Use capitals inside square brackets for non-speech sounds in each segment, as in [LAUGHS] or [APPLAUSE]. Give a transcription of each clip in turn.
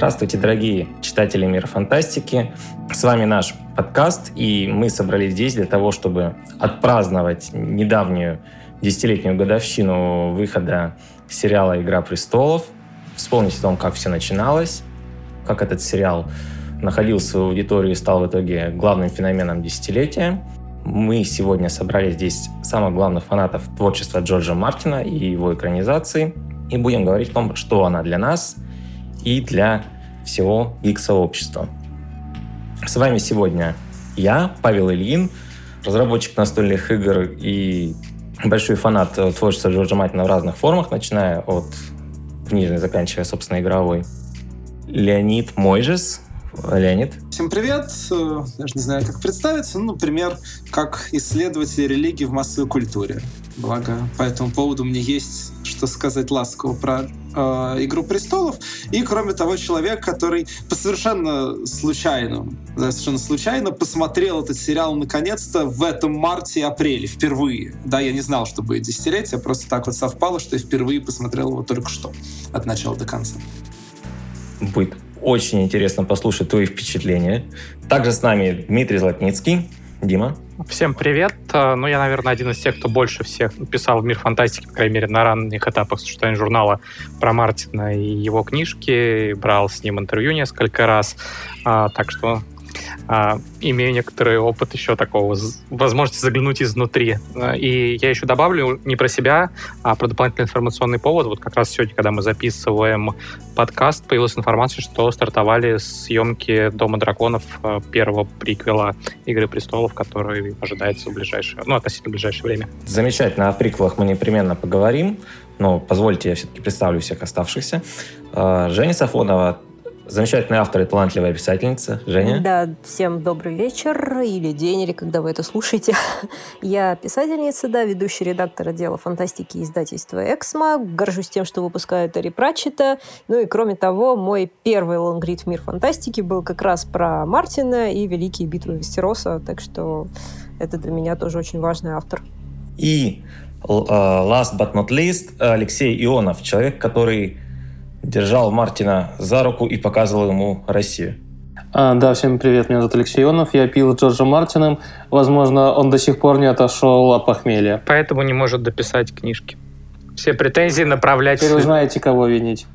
Здравствуйте, дорогие читатели мира фантастики. С вами наш подкаст, и мы собрались здесь для того, чтобы отпраздновать недавнюю десятилетнюю годовщину выхода сериала «Игра престолов», вспомнить о том, как все начиналось, как этот сериал находил свою аудиторию и стал в итоге главным феноменом десятилетия. Мы сегодня собрали здесь самых главных фанатов творчества Джорджа Мартина и его экранизации, и будем говорить о том, что она для нас – и для всего гик-сообщества. С вами сегодня я, Павел Ильин, разработчик настольных игр и большой фанат творчества Джорджа Мартина в разных формах, начиная от книжной, заканчивая, собственно, игровой. Леонид Мойжес. Леонид. Всем привет. Даже не знаю, как представиться. Ну, например, как исследователь религии в массовой культуре. Благо, по этому поводу мне есть что сказать ласково про э, «Игру престолов». И, кроме того, человек, который по совершенно случайному, совершенно случайно посмотрел этот сериал наконец-то в этом марте и апреле, впервые. Да, я не знал, что будет десятилетие, просто так вот совпало, что я впервые посмотрел его только что, от начала до конца. Будет очень интересно послушать твои впечатления. Также с нами Дмитрий Златницкий. Дима. Всем привет. Э, ну, я, наверное, один из тех, кто больше всех писал в мир фантастики, по крайней мере, на ранних этапах существования журнала про Мартина и его книжки. Брал с ним интервью несколько раз. А, так что а, имею некоторый опыт еще такого, возможности заглянуть изнутри. А, и я еще добавлю не про себя, а про дополнительный информационный повод. Вот как раз сегодня, когда мы записываем подкаст, появилась информация, что стартовали съемки «Дома драконов» а, первого приквела «Игры престолов», который ожидается в ближайшее, ну, относительно ближайшее время. Замечательно. О приквелах мы непременно поговорим, но позвольте я все-таки представлю всех оставшихся. Женя Сафонова Замечательный автор и талантливая писательница. Женя? Да, всем добрый вечер или день, или когда вы это слушаете. [LAUGHS] Я писательница, да, ведущий редактор отдела фантастики издательства «Эксмо». Горжусь тем, что выпускаю Терри Пратчета. Ну и кроме того, мой первый лонгрид в мир фантастики был как раз про Мартина и Великие битвы Вестероса, так что это для меня тоже очень важный автор. И uh, last but not least, Алексей Ионов, человек, который держал Мартина за руку и показывал ему Россию. А, да, всем привет, меня зовут Алексей Ионов, я пил с Джорджем Мартином. Возможно, он до сих пор не отошел от похмелья. Поэтому не может дописать книжки. Все претензии направлять... Теперь вы знаете, кого винить.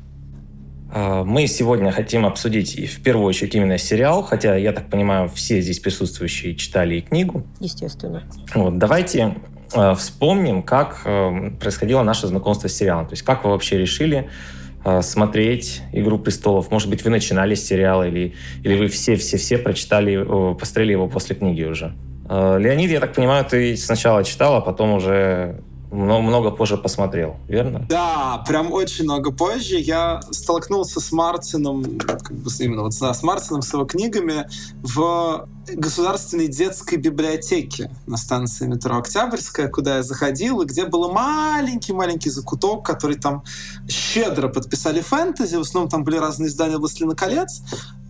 А, мы сегодня хотим обсудить в первую очередь именно сериал, хотя, я так понимаю, все здесь присутствующие читали и книгу. Естественно. Вот, давайте э, вспомним, как э, происходило наше знакомство с сериалом. То есть как вы вообще решили а, смотреть «Игру престолов». Может быть, вы начинали с сериала, или, или вы все-все-все прочитали, посмотрели его после книги уже. А, Леонид, я так понимаю, ты сначала читал, а потом уже много, много позже посмотрел, верно? Да, прям очень много позже. Я столкнулся с Мартином, как бы именно вот с Мартином, с его книгами в государственной детской библиотеке на станции метро Октябрьская, куда я заходил, и где был маленький-маленький закуток, который там щедро подписали фэнтези. В основном там были разные издания «Властелина колец»,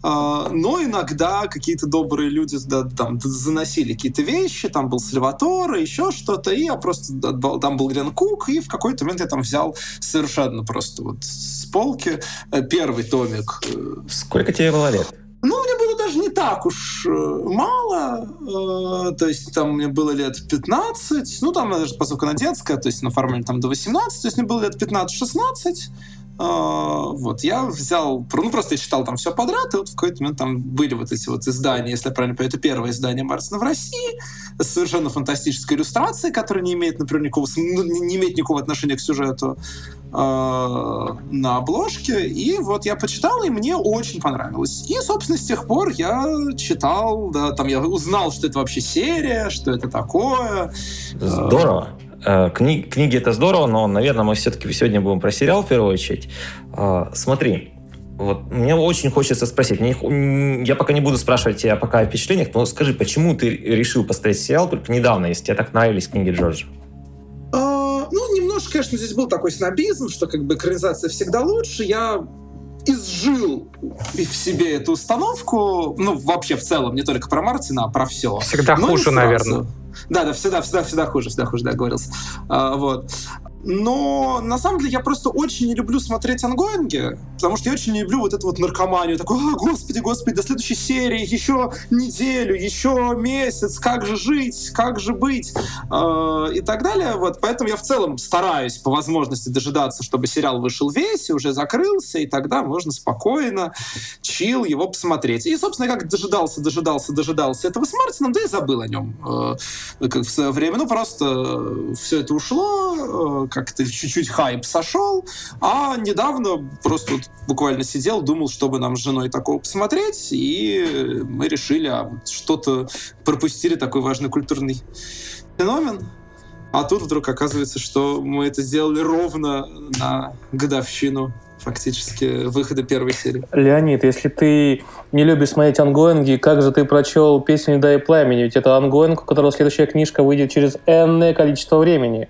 а, но иногда какие-то добрые люди да, там заносили какие-то вещи, там был Сальватор, еще что-то, и я просто, там был Глен Кук, и в какой-то момент я там взял совершенно просто вот с полки э, первый томик. Сколько тебе было лет? Ну, мне было даже не так уж э, мало, то есть там мне было лет 15, ну, там даже, поскольку она детская, то есть на формуле там до 18, то есть мне было лет 15-16, а, вот, я взял, ну, просто я читал там все подряд, и вот в какой-то момент там были вот эти вот издания, если я правильно понимаю, это первое издание Мартина в России, с совершенно фантастической иллюстрацией, которая не имеет, например, никакого, ну, не имеет никакого отношения к сюжету. э, на обложке, и вот я почитал, и мне очень понравилось. И, собственно, с тех пор я читал, да, там я узнал, что это вообще серия, что это такое. Здорово. Э, кни, книги это здорово, но, наверное, мы все-таки сегодня будем про сериал в первую очередь. Э, смотри, вот мне очень хочется спросить. Мне, я пока не буду спрашивать тебя пока о впечатлениях, но скажи, почему ты решил поставить сериал только недавно, если тебе так нравились книги Джорджа? Ну, немножко, конечно, здесь был такой снобизм, что как бы экранизация всегда лучше. Я изжил в себе эту установку, ну, вообще в целом, не только про Мартина, а про все. Всегда Но хуже, наверное. Да, да, всегда, всегда, всегда хуже, всегда хуже, да, говорился. А, вот. Но на самом деле я просто очень не люблю смотреть ангоинги, потому что я очень не люблю вот эту вот наркоманию. Такой, а, господи, господи, до следующей серии еще неделю, еще месяц, как же жить, как же быть э, и так далее. Вот, поэтому я в целом стараюсь по возможности дожидаться, чтобы сериал вышел весь и уже закрылся, и тогда можно спокойно, чил его посмотреть. И, собственно, как дожидался, дожидался, дожидался этого с Мартином, да и забыл о нем э, как в свое время. Ну, просто все это ушло, э, как-то чуть-чуть хайп сошел, а недавно просто вот буквально сидел, думал, чтобы нам с женой такого посмотреть, и мы решили, а что-то пропустили такой важный культурный феномен. А тут вдруг оказывается, что мы это сделали ровно на годовщину фактически выхода первой серии. Леонид, если ты не любишь смотреть ongoing и, как же ты прочел «Песню льда и пламени»? Ведь это ongoing, у которого следующая книжка выйдет через энное количество времени.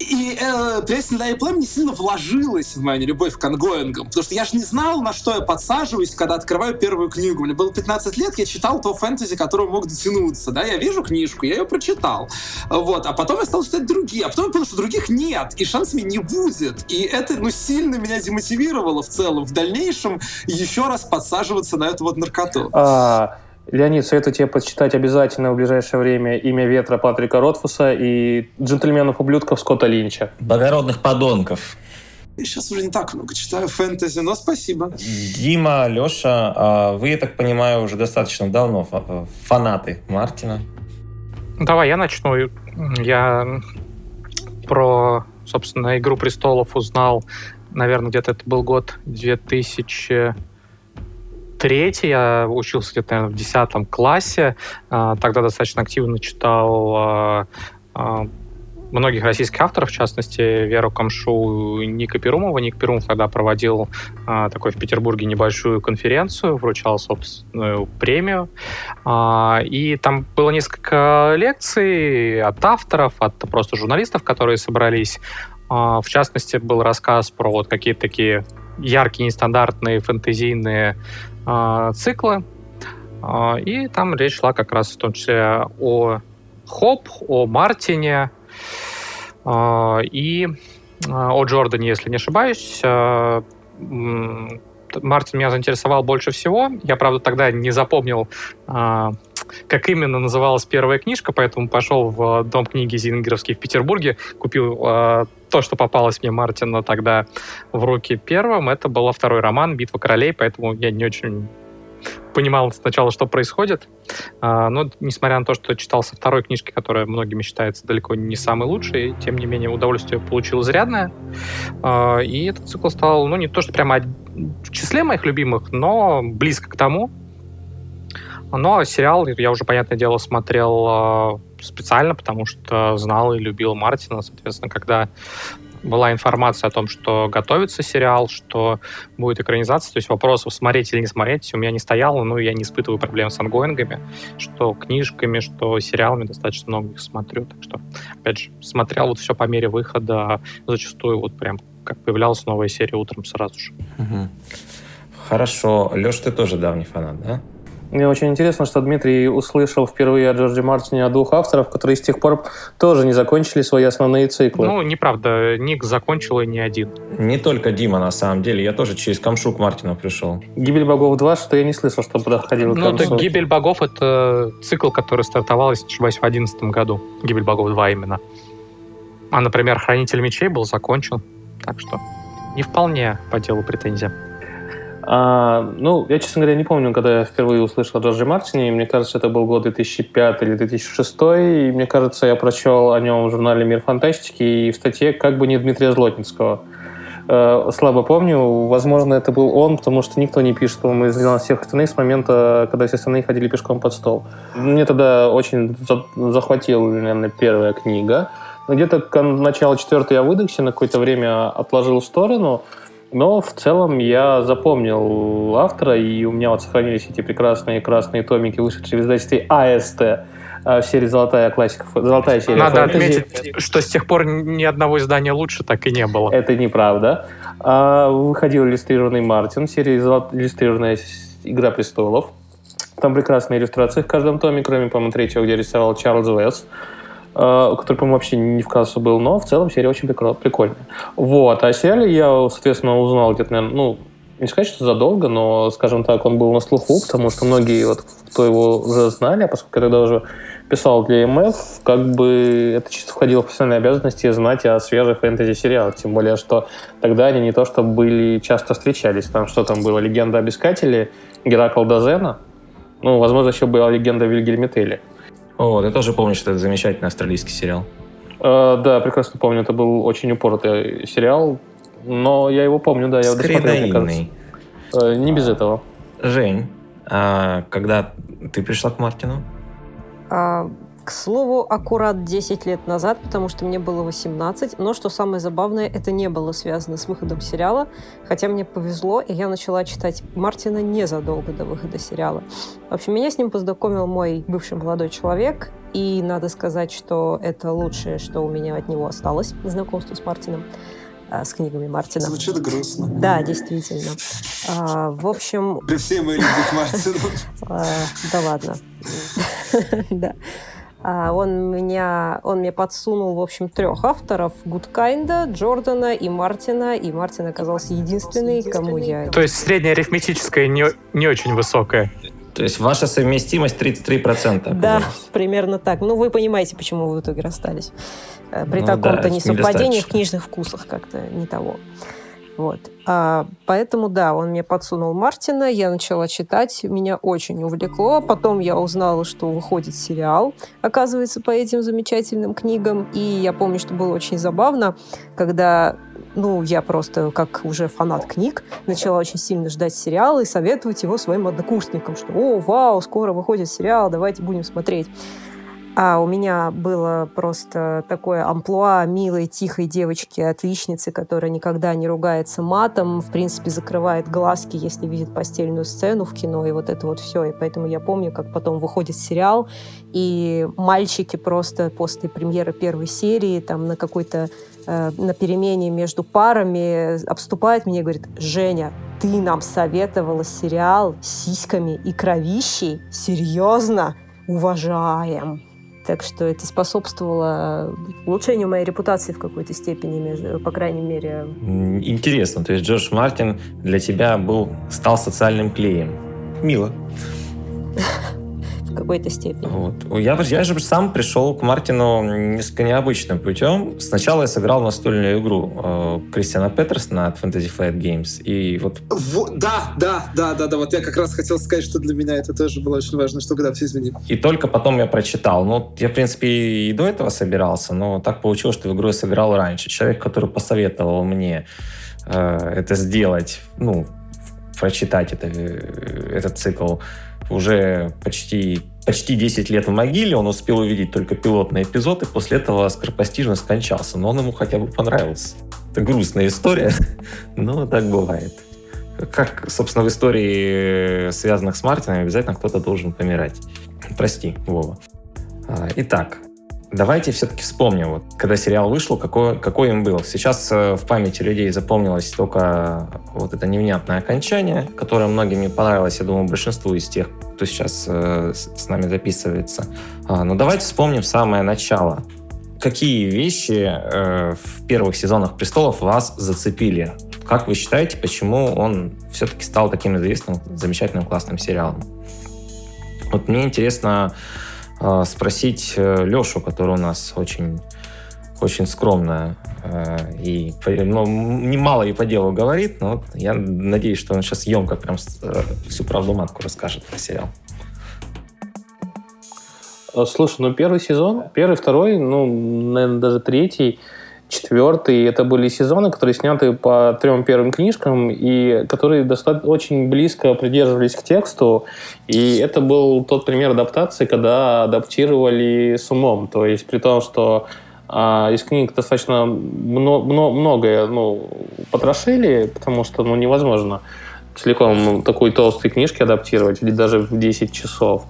И э, песня «Дай Плэм» не сильно вложилась в мою любовь к ongoing ам, потому что я же не знал, на что я подсаживаюсь, когда открываю первую книгу. Мне было 15 лет, я читал то фэнтези, которое мог дотянуться, да, я вижу книжку, я ее прочитал, вот, а потом я стал читать другие, а потом я понял, что других нет, и шансами не будет, и это, ну, сильно меня демотивировало в целом в дальнейшем еще раз подсаживаться на эту вот наркоту. А, Леонид, советую тебе почитать обязательно в ближайшее время «Имя ветра» Патрика Ротфуса и «Джентльменов-ублюдков» Скотта Линча. Благородных подонков. Я сейчас уже не так много читаю фэнтези, но спасибо. Дима, Леша, а вы, я так понимаю, уже достаточно давно фанаты Мартина. Давай я начну. Я про, собственно, «Игру престолов» узнал, наверное, где-то это был год 2000 третий, я учился где-то, наверное, в десятом классе. А, тогда достаточно активно читал а, а, многих российских авторов, в частности, Веру Камшу и Ника Перумова. Ник Перумов тогда проводил такой в Петербурге небольшую конференцию, вручал собственную премию. И там было несколько лекций от авторов, от просто журналистов, которые собрались. В частности, был рассказ про вот какие-то такие яркие, нестандартные, фэнтезийные циклы. Э, и там речь шла как раз в том числе о Хоп, о Мартине э, и о Джордане, если не ошибаюсь. Мартин меня заинтересовал больше всего. Я, правда, тогда не запомнил, как именно называлась первая книжка, поэтому пошел в дом книги Зингеровский в Петербурге, купил то, что попалось мне Мартина тогда в руки первым, это был второй роман «Битва королей», поэтому я не очень понимал сначала, что происходит. А, но, несмотря на то, что читал со второй книжки, которая многими считается далеко не самой лучшей, тем не менее удовольствие получил изрядное. А, и этот цикл стал, ну, не то, что прямо в числе моих любимых, но близко к тому. Но сериал я уже, понятное дело, смотрел а, специально, потому что знал и любил Мартина. Соответственно, когда была информация о том, что готовится сериал, что будет экранизация, то есть вопросов смотреть или не смотреть у меня не стояло, ну, я не испытываю проблем с ангоингами, что книжками, что сериалами, достаточно много их смотрю, так что, опять же, смотрел вот все по мере выхода, зачастую вот прям как появлялась новая серия утром сразу же. Хорошо. Леш, ты тоже давний фанат, да? Мне очень интересно, что Дмитрий услышал впервые о Джорджи Мартине от двух авторов, которые с тех пор тоже не закончили свои основные циклы. Ну, неправда. Ник закончил и не один. Не только Дима, на самом деле. Я тоже через Камшу к Мартину пришел. «Гибель богов 2», что я не слышал, что проходил Ну, так «Гибель богов» — это цикл, который стартовал, если не ошибаюсь, в 2011 году. «Гибель богов 2» именно. А, например, «Хранитель мечей» был закончен. Так что не вполне по делу претензия. А, ну, я, честно говоря, не помню, когда я впервые услышал о Джорджи Мартине. Мне кажется, это был год 2005 или 2006. И мне кажется, я прочел о нем в журнале «Мир фантастики» и в статье как бы не Дмитрия Злотницкого. Э, слабо помню. Возможно, это был он, потому что никто не пишет, по-моему, из 12 всех остальных с момента, когда все остальные ходили пешком под стол. Мне тогда очень захватила, наверное, первая книга. Где-то к началу четвертой я выдохся, на какое-то время отложил в сторону – но в целом я запомнил автора, и у меня вот сохранились эти прекрасные красные томики, вышедшие в издательстве АСТ э, в серии «Золотая классика», «Золотая серия Надо фэнтези. отметить, что с тех пор ни одного издания лучше так и не было. Это неправда. А, выходил иллюстрированный Мартин, серия иллюстрированная «Игра престолов». Там прекрасные иллюстрации в каждом томе, кроме, по-моему, третьего, где рисовал Чарльз Уэс. Э, который, по-моему, вообще не в кассу был, но в целом серия очень прикольная. Вот. А о сериале я, соответственно, узнал где-то, наверное, ну, не сказать, что задолго, но, скажем так, он был на слуху, потому что многие, вот, кто его уже знали, а поскольку я тогда уже писал для МФ, как бы это чисто входило в профессиональные обязанности знать о свежих фэнтези-сериалах. Тем более, что тогда они не то что были, часто встречались. Там что там было? Легенда об искателе, Геракл Дозена. Ну, возможно, еще была легенда Телли. О, ты тоже помнишь, что это замечательный австралийский сериал? Э, да, прекрасно помню. Это был очень упоротый сериал. Но я его помню, да. Я Скорее наивный. Э, не без этого. Жень, а когда ты пришла к Мартину? А, к слову, аккурат 10 лет назад, потому что мне было 18, но что самое забавное, это не было связано с выходом сериала, хотя мне повезло, и я начала читать Мартина незадолго до выхода сериала. В общем, меня с ним познакомил мой бывший молодой человек, и надо сказать, что это лучшее, что у меня от него осталось, знакомство с Мартином а, с книгами Мартина. Звучит грустно. Да, действительно. А, в общем... При всей моей любви к Мартину. [LAUGHS] А, да ладно. [LAUGHS] Да. А, он меня, он мне подсунул, в общем, трех авторов. Гудкайнда, Джордана и Мартина. И Мартин оказался единственный, кому я... То есть средняя арифметическая не, не очень высокая. То есть ваша совместимость 33%. Да, примерно так. Ну, вы понимаете, почему вы в итоге расстались. Э, при ну, таком-то да, несовпадении в книжных вкусах как-то не того. Вот. А, поэтому, да, он мне подсунул Мартина, я начала читать, меня очень увлекло. Потом я узнала, что выходит сериал, оказывается, по этим замечательным книгам. И я помню, что было очень забавно, когда ну, я просто, как уже фанат книг, начала очень сильно ждать сериала и советовать его своим однокурсникам, что «О, вау, скоро выходит сериал, давайте будем смотреть». А у меня было просто такое амплуа милой, тихой девочки, отличницы, которая никогда не ругается матом, в принципе, закрывает глазки, если видит постельную сцену в кино, и вот это вот все. И поэтому я помню, как потом выходит сериал, и мальчики просто после премьеры первой серии там на какой-то э, на перемене между парами обступают меня и говорят, Женя, ты нам советовала сериал с сиськами и кровищей? Серьезно? Уважаем. Так что это способствовало улучшению моей репутации в какой-то степени, по крайней мере. Интересно, то есть Джордж Мартин для тебя был, стал социальным клеем. Мило. В какой-то степени. Вот. Я, я же сам пришел к Мартину несколько необычным путем. Сначала я сыграл настольную игру э, Кристиана Петерсона от Fantasy Flight Games. И вот... вот... Да, да, да, да, да. Вот я как раз хотел сказать, что для меня это тоже было очень важно, что когда все изменили. И только потом я прочитал. Ну, я, в принципе, и до этого собирался, но так получилось, что в игру я сыграл раньше. Человек, который посоветовал мне э, это сделать, ну, прочитать это, э, этот цикл уже почти, почти 10 лет в могиле, он успел увидеть только пилотный эпизод, и после этого скоропостижно скончался. Но он ему хотя бы понравился. Это грустная история, [LAUGHS] но так бывает. Как, собственно, в истории, связанных с Мартином, обязательно кто-то должен помирать. Прости, Вова. А, итак, Давайте все-таки вспомним, вот, когда сериал вышел, какой, какой им был. Сейчас э, в памяти людей запомнилось только вот это невнятное окончание, которое многим не понравилось, я думаю, большинству из тех, кто сейчас э, с нами записывается. А, но давайте вспомним самое начало. Какие вещи э, в первых сезонах «Престолов» вас зацепили? Как вы считаете, почему он все-таки стал таким известным, замечательным, классным сериалом? Вот мне интересно, спросить э, Лешу, который у нас очень, очень скромно э, и ну, немало и по делу говорит, но вот я надеюсь, что он сейчас емко прям э, всю правду матку расскажет про сериал. Слушай, ну первый сезон, первый, второй, ну, наверное, даже третий, четвертый. Это были сезоны, которые сняты по трем первым книжкам и которые достаточно очень близко придерживались к тексту. И это был тот пример адаптации, когда адаптировали с умом. То есть при том, что а, из книг достаточно много, много, многое ну, потрошили, потому что ну, невозможно целиком такой толстой книжки адаптировать, или даже в 10 часов.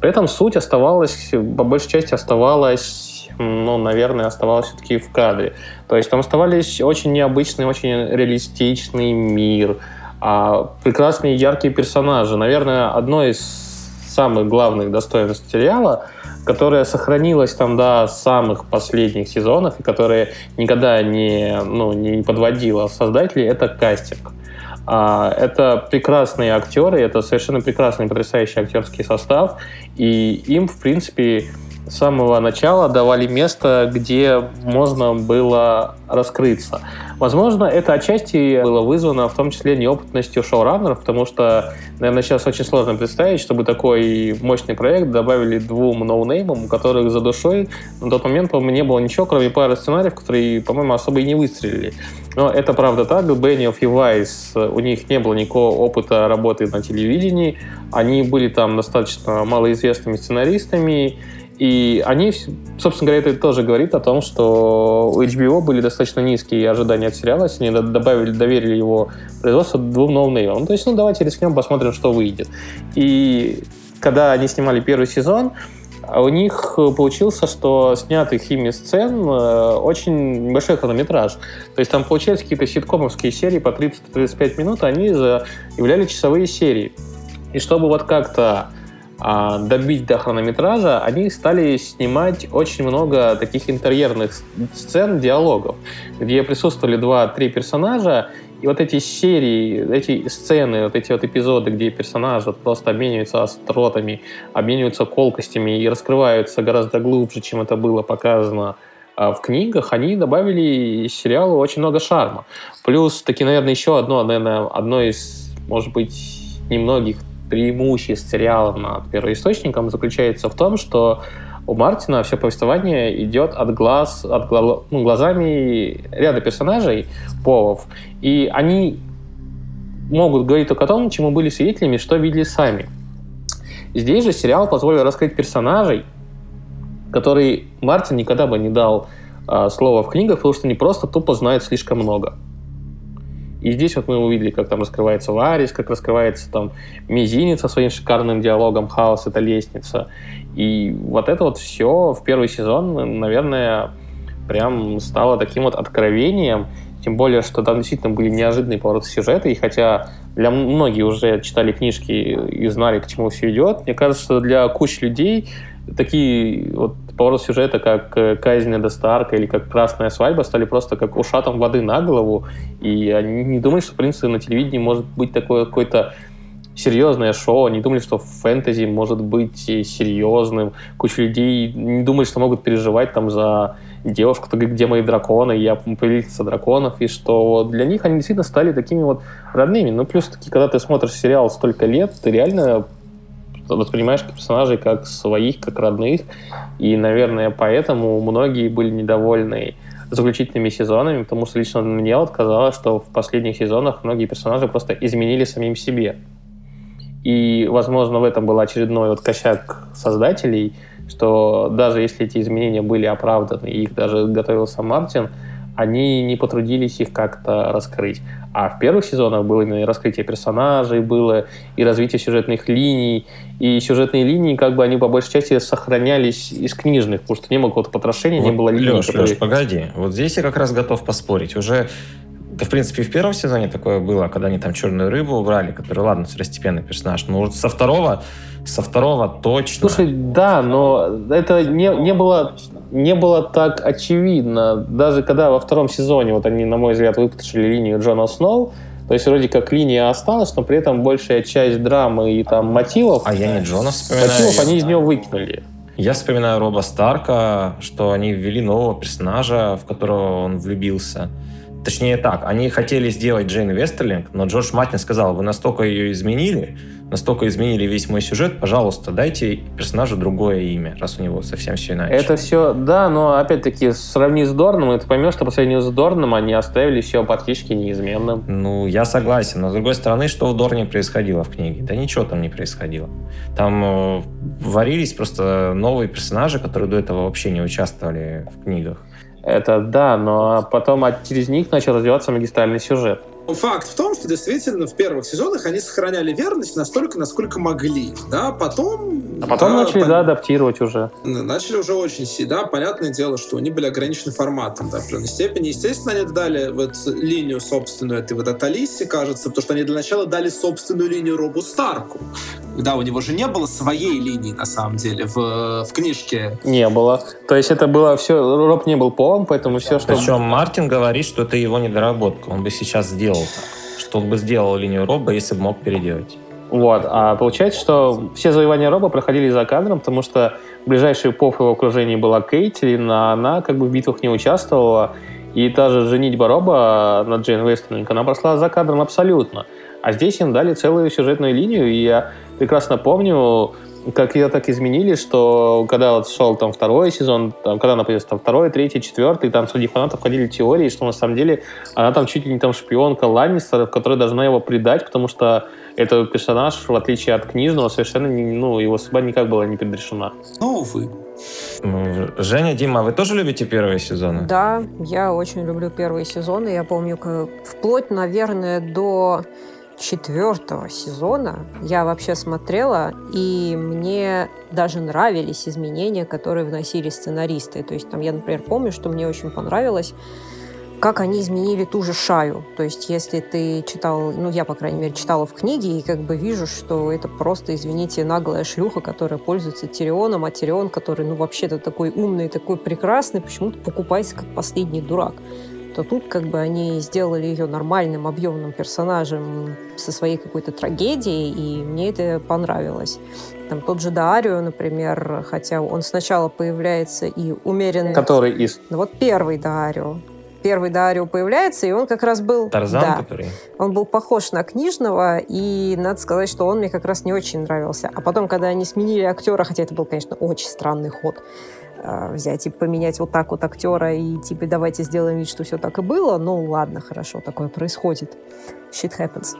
При этом суть оставалась, по большей части оставалась ну, наверное, оставалось все-таки в кадре. То есть там оставались очень необычный, очень реалистичный мир, а прекрасные яркие персонажи. Наверное, одно из самых главных достоинств сериала, которая сохранилась там до самых последних сезонов и которая никогда не, ну, не подводила создателей, это кастинг. А, это прекрасные актеры, это совершенно прекрасный, потрясающий актерский состав, и им, в принципе, с самого начала давали место, где можно было раскрыться. Возможно, это отчасти было вызвано в том числе неопытностью шоураннеров, потому что, наверное, сейчас очень сложно представить, чтобы такой мощный проект добавили двум ноунеймам, у которых за душой на тот момент, по-моему, не было ничего, кроме пары сценариев, которые, по-моему, особо и не выстрелили. Но это правда так. Бенниов и Вайс, у них не было никакого опыта работы на телевидении. Они были там достаточно малоизвестными сценаристами, и они, собственно говоря, это тоже говорит о том, что у HBO были достаточно низкие ожидания от сериала, они добавили, доверили его производство двум новым Ну, то есть, ну, давайте рискнем, посмотрим, что выйдет. И когда они снимали первый сезон, у них получился, что снятых ими сцен э, очень небольшой хронометраж. То есть там получались какие-то ситкомовские серии по 30-35 минут, они являли часовые серии. И чтобы вот как-то добить до хронометража, они стали снимать очень много таких интерьерных сцен, диалогов, где присутствовали два-три персонажа, и вот эти серии, эти сцены, вот эти вот эпизоды, где персонажи просто обмениваются остротами, обмениваются колкостями и раскрываются гораздо глубже, чем это было показано а, в книгах, они добавили сериалу очень много шарма. Плюс, таки, наверное, еще одно, наверное, одно из, может быть, немногих преимуществ сериала над первоисточником заключается в том, что у Мартина все повествование идет от глаз, от гла, ну, глазами ряда персонажей, Повов, и они могут говорить только о том, чему были свидетелями, что видели сами. Здесь же сериал позволил раскрыть персонажей, которые Мартин никогда бы не дал э, слова в книгах, потому что они просто тупо знают слишком много. И здесь вот мы увидели, как там раскрывается Варис, как раскрывается там Мизинец со своим шикарным диалогом «Хаос — это лестница». И вот это вот все в первый сезон, наверное, прям стало таким вот откровением, тем более, что там действительно были неожиданные повороты сюжета, и хотя для многих уже читали книжки и знали, к чему все идет, мне кажется, что для кучи людей такие вот поворот сюжета, как э, казнь Эда Старка или как красная свадьба, стали просто как ушатом воды на голову, и они не думали, что, в принципе, на телевидении может быть такое какое-то серьезное шоу, они думали, что фэнтези может быть серьезным, куча людей не думали, что могут переживать там за девушку, где мои драконы, я повелительница драконов, и что для них они действительно стали такими вот родными. Ну, плюс таки, когда ты смотришь сериал столько лет, ты реально воспринимаешь персонажей как своих, как родных, и, наверное, поэтому многие были недовольны заключительными сезонами, потому что лично мне вот казалось, что в последних сезонах многие персонажи просто изменили самим себе. И, возможно, в этом был очередной вот косяк создателей, что даже если эти изменения были оправданы, их даже готовил сам Мартин, они не потрудились их как-то раскрыть. А в первых сезонах было именно раскрытие персонажей, было и развитие сюжетных линий, и сюжетные линии, как бы они по большей части сохранялись из книжных, потому что не было какого-то потрошения, вот, не было линий. Леш, которые... Леш, погоди, вот здесь я как раз готов поспорить. Уже да, в принципе, в первом сезоне такое было, когда они там черную рыбу убрали, который, ладно, второстепенный персонаж. Но вот со второго, со второго точно. Слушай, да, но это не, не было не было так очевидно. Даже когда во втором сезоне вот они, на мой взгляд, выпустили линию Джона Сноу, то есть вроде как линия осталась, но при этом большая часть драмы и там мотивов... А я не Джона вспоминаю. Мотивов они из него выкинули. Я вспоминаю Роба Старка, что они ввели нового персонажа, в которого он влюбился. Точнее так, они хотели сделать Джейн Вестерлинг, но Джордж Мартин сказал, вы настолько ее изменили, настолько изменили весь мой сюжет, пожалуйста, дайте персонажу другое имя, раз у него совсем все иначе. Это все, да, но опять-таки сравни с Дорном, и ты поймешь, что по сравнению с Дорном они оставили все практически неизменным. Ну, я согласен, но с другой стороны, что в Дорне происходило в книге? Да ничего там не происходило. Там э, варились просто новые персонажи, которые до этого вообще не участвовали в книгах. Это да, но потом от, через них начал развиваться магистральный сюжет. Факт в том, что действительно в первых сезонах они сохраняли верность настолько, насколько могли. Да, потом... А потом да, начали, пон... да, адаптировать уже. Начали уже очень сильно. Да, понятное дело, что они были ограничены форматом, да, в определенной степени. Естественно, они дали вот линию собственную этой вот от Алиси, кажется, потому что они для начала дали собственную линию Робу Старку. Да, у него же не было своей линии, на самом деле, в, в книжке. Не было. То есть это было все... Роб не был полом, поэтому все, что... Причем Мартин говорит, что это его недоработка. Он бы сейчас сделал так. Что он бы сделал линию Роба, если бы мог переделать. Вот. А получается, что все завоевания Роба проходили за кадром, потому что ближайший поп в его окружении была Кейтлин, а она как бы в битвах не участвовала. И та же женитьба Роба на Джейн Вестлинг, она прошла за кадром абсолютно. А здесь им дали целую сюжетную линию, и я прекрасно помню, как ее так изменили, что когда вот шел там второй сезон, там, когда она появилась там второй, третий, четвертый, там среди фанатов ходили теории, что на самом деле она там чуть ли не там шпионка Ланнистеров, которая должна его предать, потому что этот персонаж, в отличие от книжного, совершенно не, ну, его судьба никак была не предрешена. Ну, увы. Ну, Женя, Дима, вы тоже любите первые сезоны? Да, я очень люблю первые сезоны. Я помню, как вплоть, наверное, до четвертого сезона я вообще смотрела, и мне даже нравились изменения, которые вносили сценаристы. То есть там я, например, помню, что мне очень понравилось, как они изменили ту же Шаю. То есть если ты читал, ну я, по крайней мере, читала в книге, и как бы вижу, что это просто, извините, наглая шлюха, которая пользуется Тирионом, а Тирион, который, ну вообще-то такой умный, такой прекрасный, почему-то покупается как последний дурак то тут как бы они сделали ее нормальным, объемным персонажем со своей какой-то трагедией, и мне это понравилось. Там тот же Дарио, например, хотя он сначала появляется и умеренно... Который из? Ну вот первый Дарио. Первый Дарио появляется, и он как раз был... Тарзан, да, который... Он был похож на книжного, и надо сказать, что он мне как раз не очень нравился. А потом, когда они сменили актера, хотя это был, конечно, очень странный ход, взять и поменять вот так вот актера и типа давайте сделаем вид, что все так и было. Ну ладно, хорошо, такое происходит. Shit happens.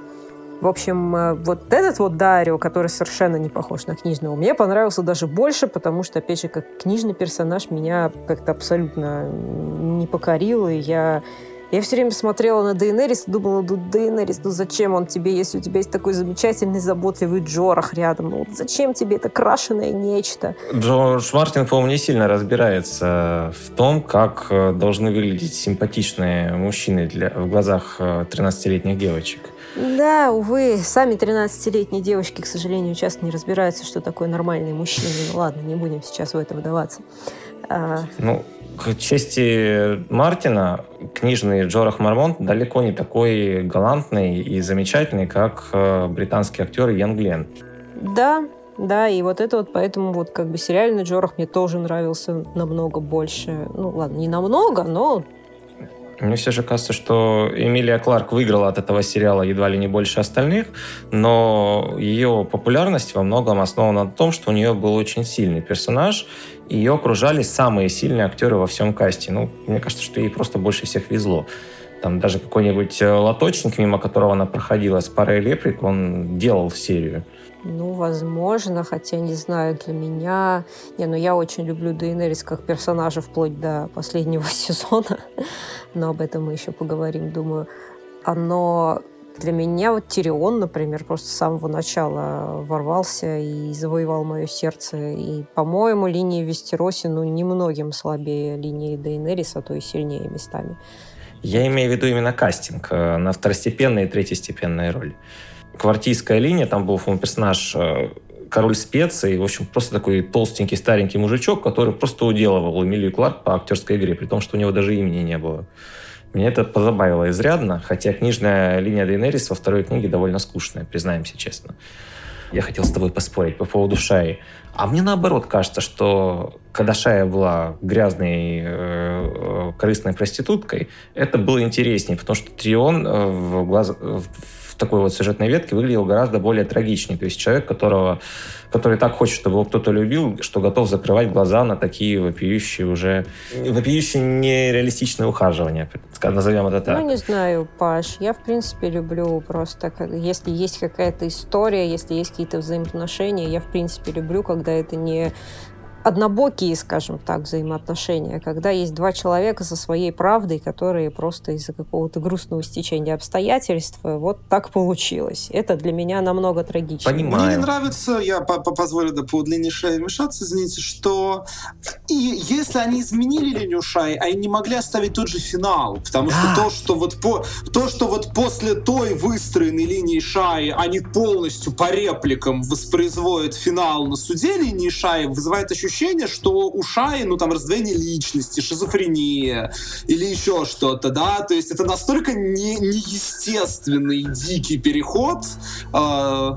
В общем, э, вот этот вот Дарио, который совершенно не похож на книжного, мне понравился даже больше, потому что, опять же, как книжный персонаж меня как-то абсолютно не покорил, и я я все время смотрела на Дейнерис и думала, ну, Дейнерис, ну зачем он тебе, если у тебя есть такой замечательный, заботливый Джорах рядом? Ну вот зачем тебе это крашеное нечто? Джордж Мартин, по-моему, не сильно разбирается в том, как э, должны выглядеть симпатичные мужчины для, в глазах 13-летних э, девочек. Да, увы, сами 13-летние девочки, к сожалению, часто не разбираются, что такое нормальный мужчина. Ну ладно, не будем сейчас в это вдаваться. А... Ну, к чести Мартина, книжный Джорах Мармонт далеко не такой галантный и замечательный, как э, британский актер Ян Глен. Да, да, и вот это вот, поэтому вот как бы сериальный Джорах мне тоже нравился намного больше. Ну, ладно, не намного, но мне все же кажется, что Эмилия Кларк выиграла от этого сериала едва ли не больше остальных, но ее популярность во многом основана на том, что у нее был очень сильный персонаж, ее окружали самые сильные актеры во всем касте. Ну, мне кажется, что ей просто больше всех везло. Там даже какой-нибудь э, лоточник, мимо которого она проходила с парой реплик, он делал серию. Ну, возможно, хотя не знаю, для меня... Не, ну я очень люблю Дейнерис как персонажа вплоть до последнего [LAUGHS] сезона, но об этом мы еще поговорим, думаю. Оно для меня вот Тирион, например, просто с самого начала ворвался и завоевал мое сердце. И, по-моему, линии Вестероси, ну, немногим слабее линии Дейнерис, а то и сильнее местами. Я имею в виду именно кастинг э, на второстепенные и третьестепенные роли квартийская линия, там был персонаж э, король специй, в общем, просто такой толстенький, старенький мужичок, который просто уделывал Эмилию Кларк по актерской игре, при том, что у него даже имени не было. Меня это позабавило изрядно, хотя книжная линия Дейнерис во второй книге довольно скучная, признаемся честно. Я хотел с тобой поспорить по поводу Шаи. А мне наоборот кажется, что когда Шая была грязной, э, э корыстной проституткой, это было интереснее, потому что Трион э, в, глаз, в такой вот сюжетной ветке выглядел гораздо более трагичнее. То есть человек, которого, который так хочет, чтобы его кто-то любил, что готов закрывать глаза на такие вопиющие уже, вопиющие нереалистичные ухаживания, назовем это так. Ну, не знаю, Паш, я, в принципе, люблю просто, если есть какая-то история, если есть какие-то взаимоотношения, я, в принципе, люблю, когда это не однобокие, скажем так, взаимоотношения, когда есть два человека со своей правдой, которые просто из-за какого-то грустного стечения обстоятельств вот так получилось. Это для меня намного трагичнее. Понимаю. Мне не нравится, я по -по позволю да, по длине шеи вмешаться, извините, что и если они изменили линию шаи, они не могли оставить тот же финал, потому что то, что вот по то, что вот после той выстроенной линии шаи они полностью по репликам воспроизводят финал на суде линии шаи, вызывает ощущение, что у шаи, ну там раздвоение личности, шизофрения или еще что-то, да, то есть это настолько не, неестественный дикий переход, э,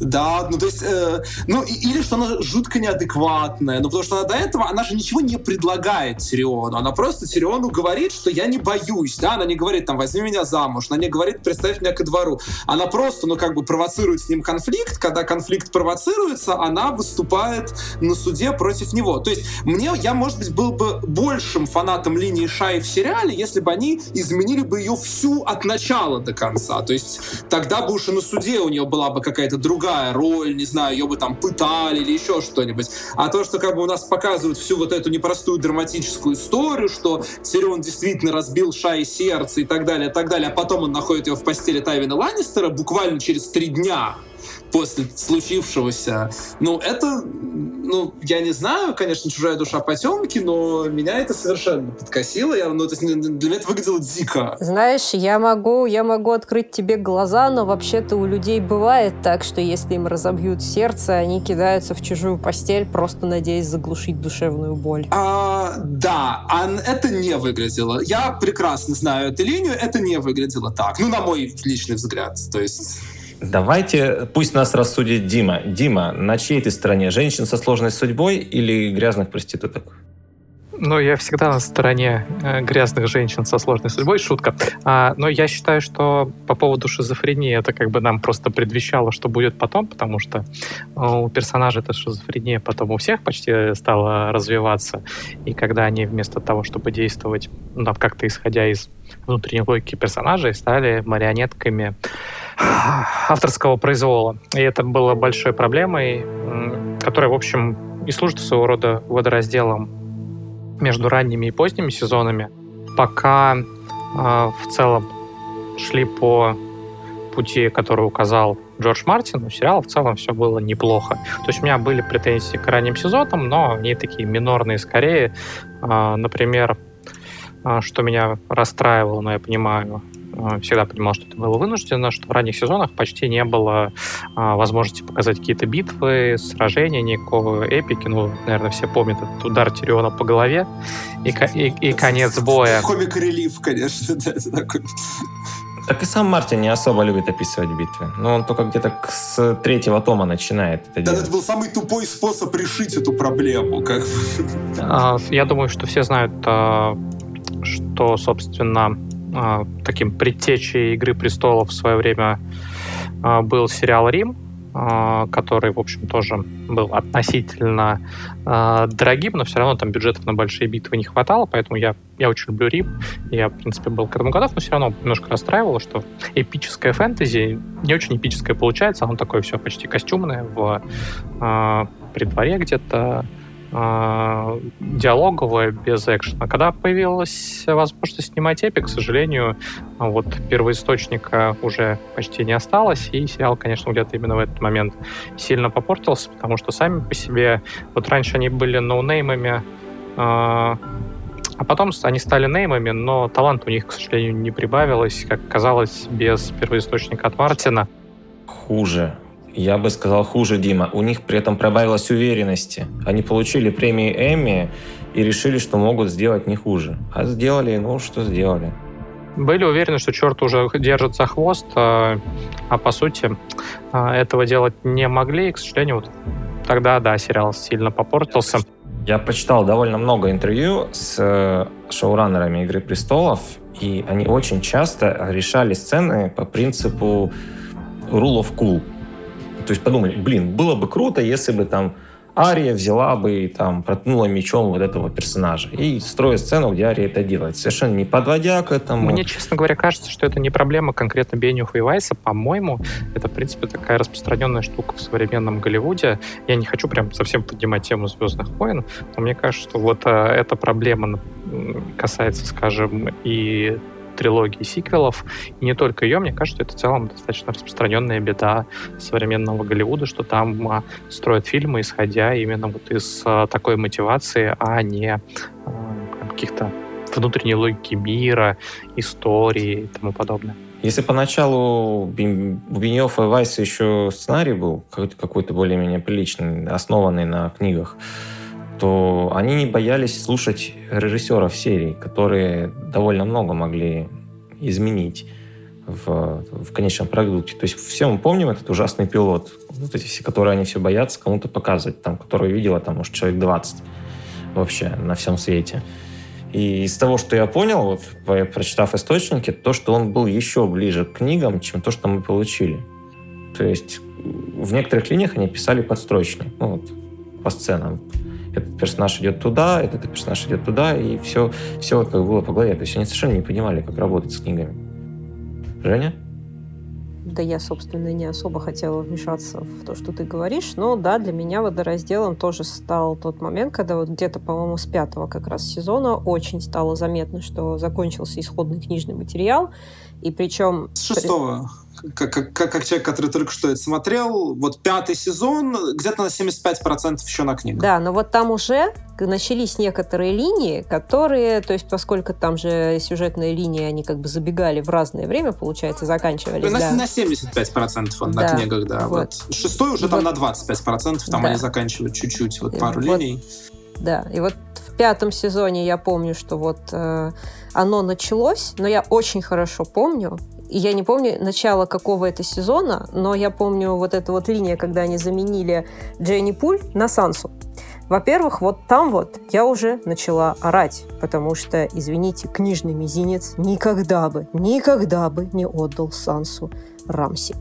да, ну то есть, э, ну или что она жутко неадекватная, ну потому что она до этого, она же ничего не предлагает Тириону, она просто Тириону говорит, что я не боюсь, да, она не говорит там возьми меня замуж, она не говорит представь меня ко двору, она просто, ну как бы провоцирует с ним конфликт, когда конфликт провоцируется, она выступает на суде против него. То есть мне, я, может быть, был бы большим фанатом линии Шаи в сериале, если бы они изменили бы ее всю от начала до конца. То есть тогда бы уж и на суде у нее была бы какая-то другая роль, не знаю, ее бы там пытали или еще что-нибудь. А то, что как бы у нас показывают всю вот эту непростую драматическую историю, что Тирион действительно разбил Шай сердце и так далее, и так далее, а потом он находит ее в постели Тайвина Ланнистера буквально через три дня после случившегося. Ну, это, ну, я не знаю, конечно, чужая душа потемки, но меня это совершенно подкосило. Я, ну, то есть для меня это выглядело дико. Знаешь, я могу, я могу открыть тебе глаза, но вообще-то у людей бывает так, что если им разобьют сердце, они кидаются в чужую постель, просто надеясь заглушить душевную боль. А, да, а это не выглядело. Я прекрасно знаю эту линию, это не выглядело так. Ну, на мой личный взгляд. То есть... Давайте, пусть нас рассудит Дима. Дима, на чьей ты стороне? Женщин со сложной судьбой или грязных проституток? Ну, я всегда на стороне э, грязных женщин со сложной судьбой, шутка. А, но я считаю, что по поводу шизофрении это как бы нам просто предвещало, что будет потом, потому что э, у персонажа эта шизофрения потом у всех почти стала развиваться. И когда они вместо того, чтобы действовать ну, как-то исходя из внутренней логики персонажей, стали марионетками авторского произвола. И это было большой проблемой, которая, в общем, и служит своего рода водоразделом между ранними и поздними сезонами, пока э, в целом шли по пути, который указал Джордж Мартин, у сериала в целом все было неплохо. То есть у меня были претензии к ранним сезонам, но они такие минорные скорее. Э, например, э, что меня расстраивало, но я понимаю, всегда понимал, что это было вынуждено, что в ранних сезонах почти не было а, возможности показать какие-то битвы, сражения, никакого эпики. Ну, наверное, все помнят этот удар Тириона по голове и, и, и конец боя. Комик-релив, конечно, [LAUGHS] да, это такой... Так и сам Мартин не особо любит описывать битвы. Но он только где-то с третьего тома начинает это да, делать. это был самый тупой способ решить эту проблему. Как... А, я думаю, что все знают, а, что, собственно, а, таким предтечей «Игры престолов» в свое время а, был сериал «Рим», а, который, в общем, тоже был относительно дорогим, но все равно там бюджетов на большие битвы не хватало, поэтому я, я очень люблю Рим. Я, в принципе, был к этому готов, но все равно немножко расстраивало, что эпическое фэнтези не очень эпическое получается, оно такое все почти костюмное в при дворе где-то, э, диалоговое, без экшена. Когда появилась возможность снимать эпик, к сожалению, вот первоисточника уже почти не осталось, и сериал, конечно, где-то именно в этот момент сильно попортился, потому что сами по себе, вот раньше они были ноунеймами, э, а потом они стали неймами, но талант у них, к сожалению, не прибавилось, как казалось, без первоисточника от Мартина. Хуже я бы сказал, хуже Дима. У них при этом прибавилось уверенности. Они получили премии Эмми и решили, что могут сделать не хуже. А сделали, ну, что сделали. Были уверены, что черт уже держит за хвост, а, а по сути а, этого делать не могли. И, к сожалению, вот тогда, да, сериал сильно попортился. Я прочитал довольно много интервью с э, шоураннерами «Игры престолов», и они очень часто решали сцены по принципу rule of cool. То есть подумали, блин, было бы круто, если бы там Ария взяла бы и там проткнула мечом вот этого персонажа. И строит сцену, где Ария это делает. Совершенно не подводя к этому. Мне, честно говоря, кажется, что это не проблема конкретно Бенюха и Вайса. По-моему, это, в принципе, такая распространенная штука в современном Голливуде. Я не хочу прям совсем поднимать тему «Звездных войн», но мне кажется, что вот а, эта проблема касается, скажем, и трилогии сиквелов. И не только ее, мне кажется, это в целом достаточно распространенная беда современного Голливуда, что там а, строят фильмы, исходя именно вот из а, такой мотивации, а не а, каких-то внутренней логики мира, истории и тому подобное. Если поначалу у Беньёфа и Вайса еще сценарий был какой-то более-менее приличный, основанный на книгах, то они не боялись слушать режиссеров серии, которые довольно много могли изменить в, в конечном продукте. То есть все мы помним этот ужасный пилот, вот эти все, которые они все боятся кому-то показывать, там, который видела там, может, человек 20 вообще на всем свете. И из того, что я понял, вот, прочитав источники, то, что он был еще ближе к книгам, чем то, что мы получили. То есть в некоторых линиях они писали подстрочно, ну, вот, по сценам этот персонаж идет туда, этот персонаж идет туда, и все, все вот как было по голове. То есть они совершенно не понимали, как работать с книгами. Женя? Да я, собственно, не особо хотела вмешаться в то, что ты говоришь, но да, для меня водоразделом тоже стал тот момент, когда вот где-то, по-моему, с пятого как раз сезона очень стало заметно, что закончился исходный книжный материал, и причем... С шестого как, как, как человек, который только что это смотрел, вот пятый сезон где-то на 75% еще на книгах. Да, но вот там уже начались некоторые линии, которые, то есть поскольку там же сюжетные линии, они как бы забегали в разное время, получается, заканчивались. На, да. на 75% он да, на книгах, да. Вот. вот. Шестой уже и там вот, на 25%, там да. они заканчивают чуть-чуть, вот пару вот, линий. Да, и вот в пятом сезоне я помню, что вот э, оно началось, но я очень хорошо помню, и я не помню начало какого это сезона, но я помню вот эта вот линия, когда они заменили Дженни Пуль на Сансу. Во-первых, вот там вот я уже начала орать, потому что, извините, книжный мизинец никогда бы, никогда бы не отдал Сансу Рамси.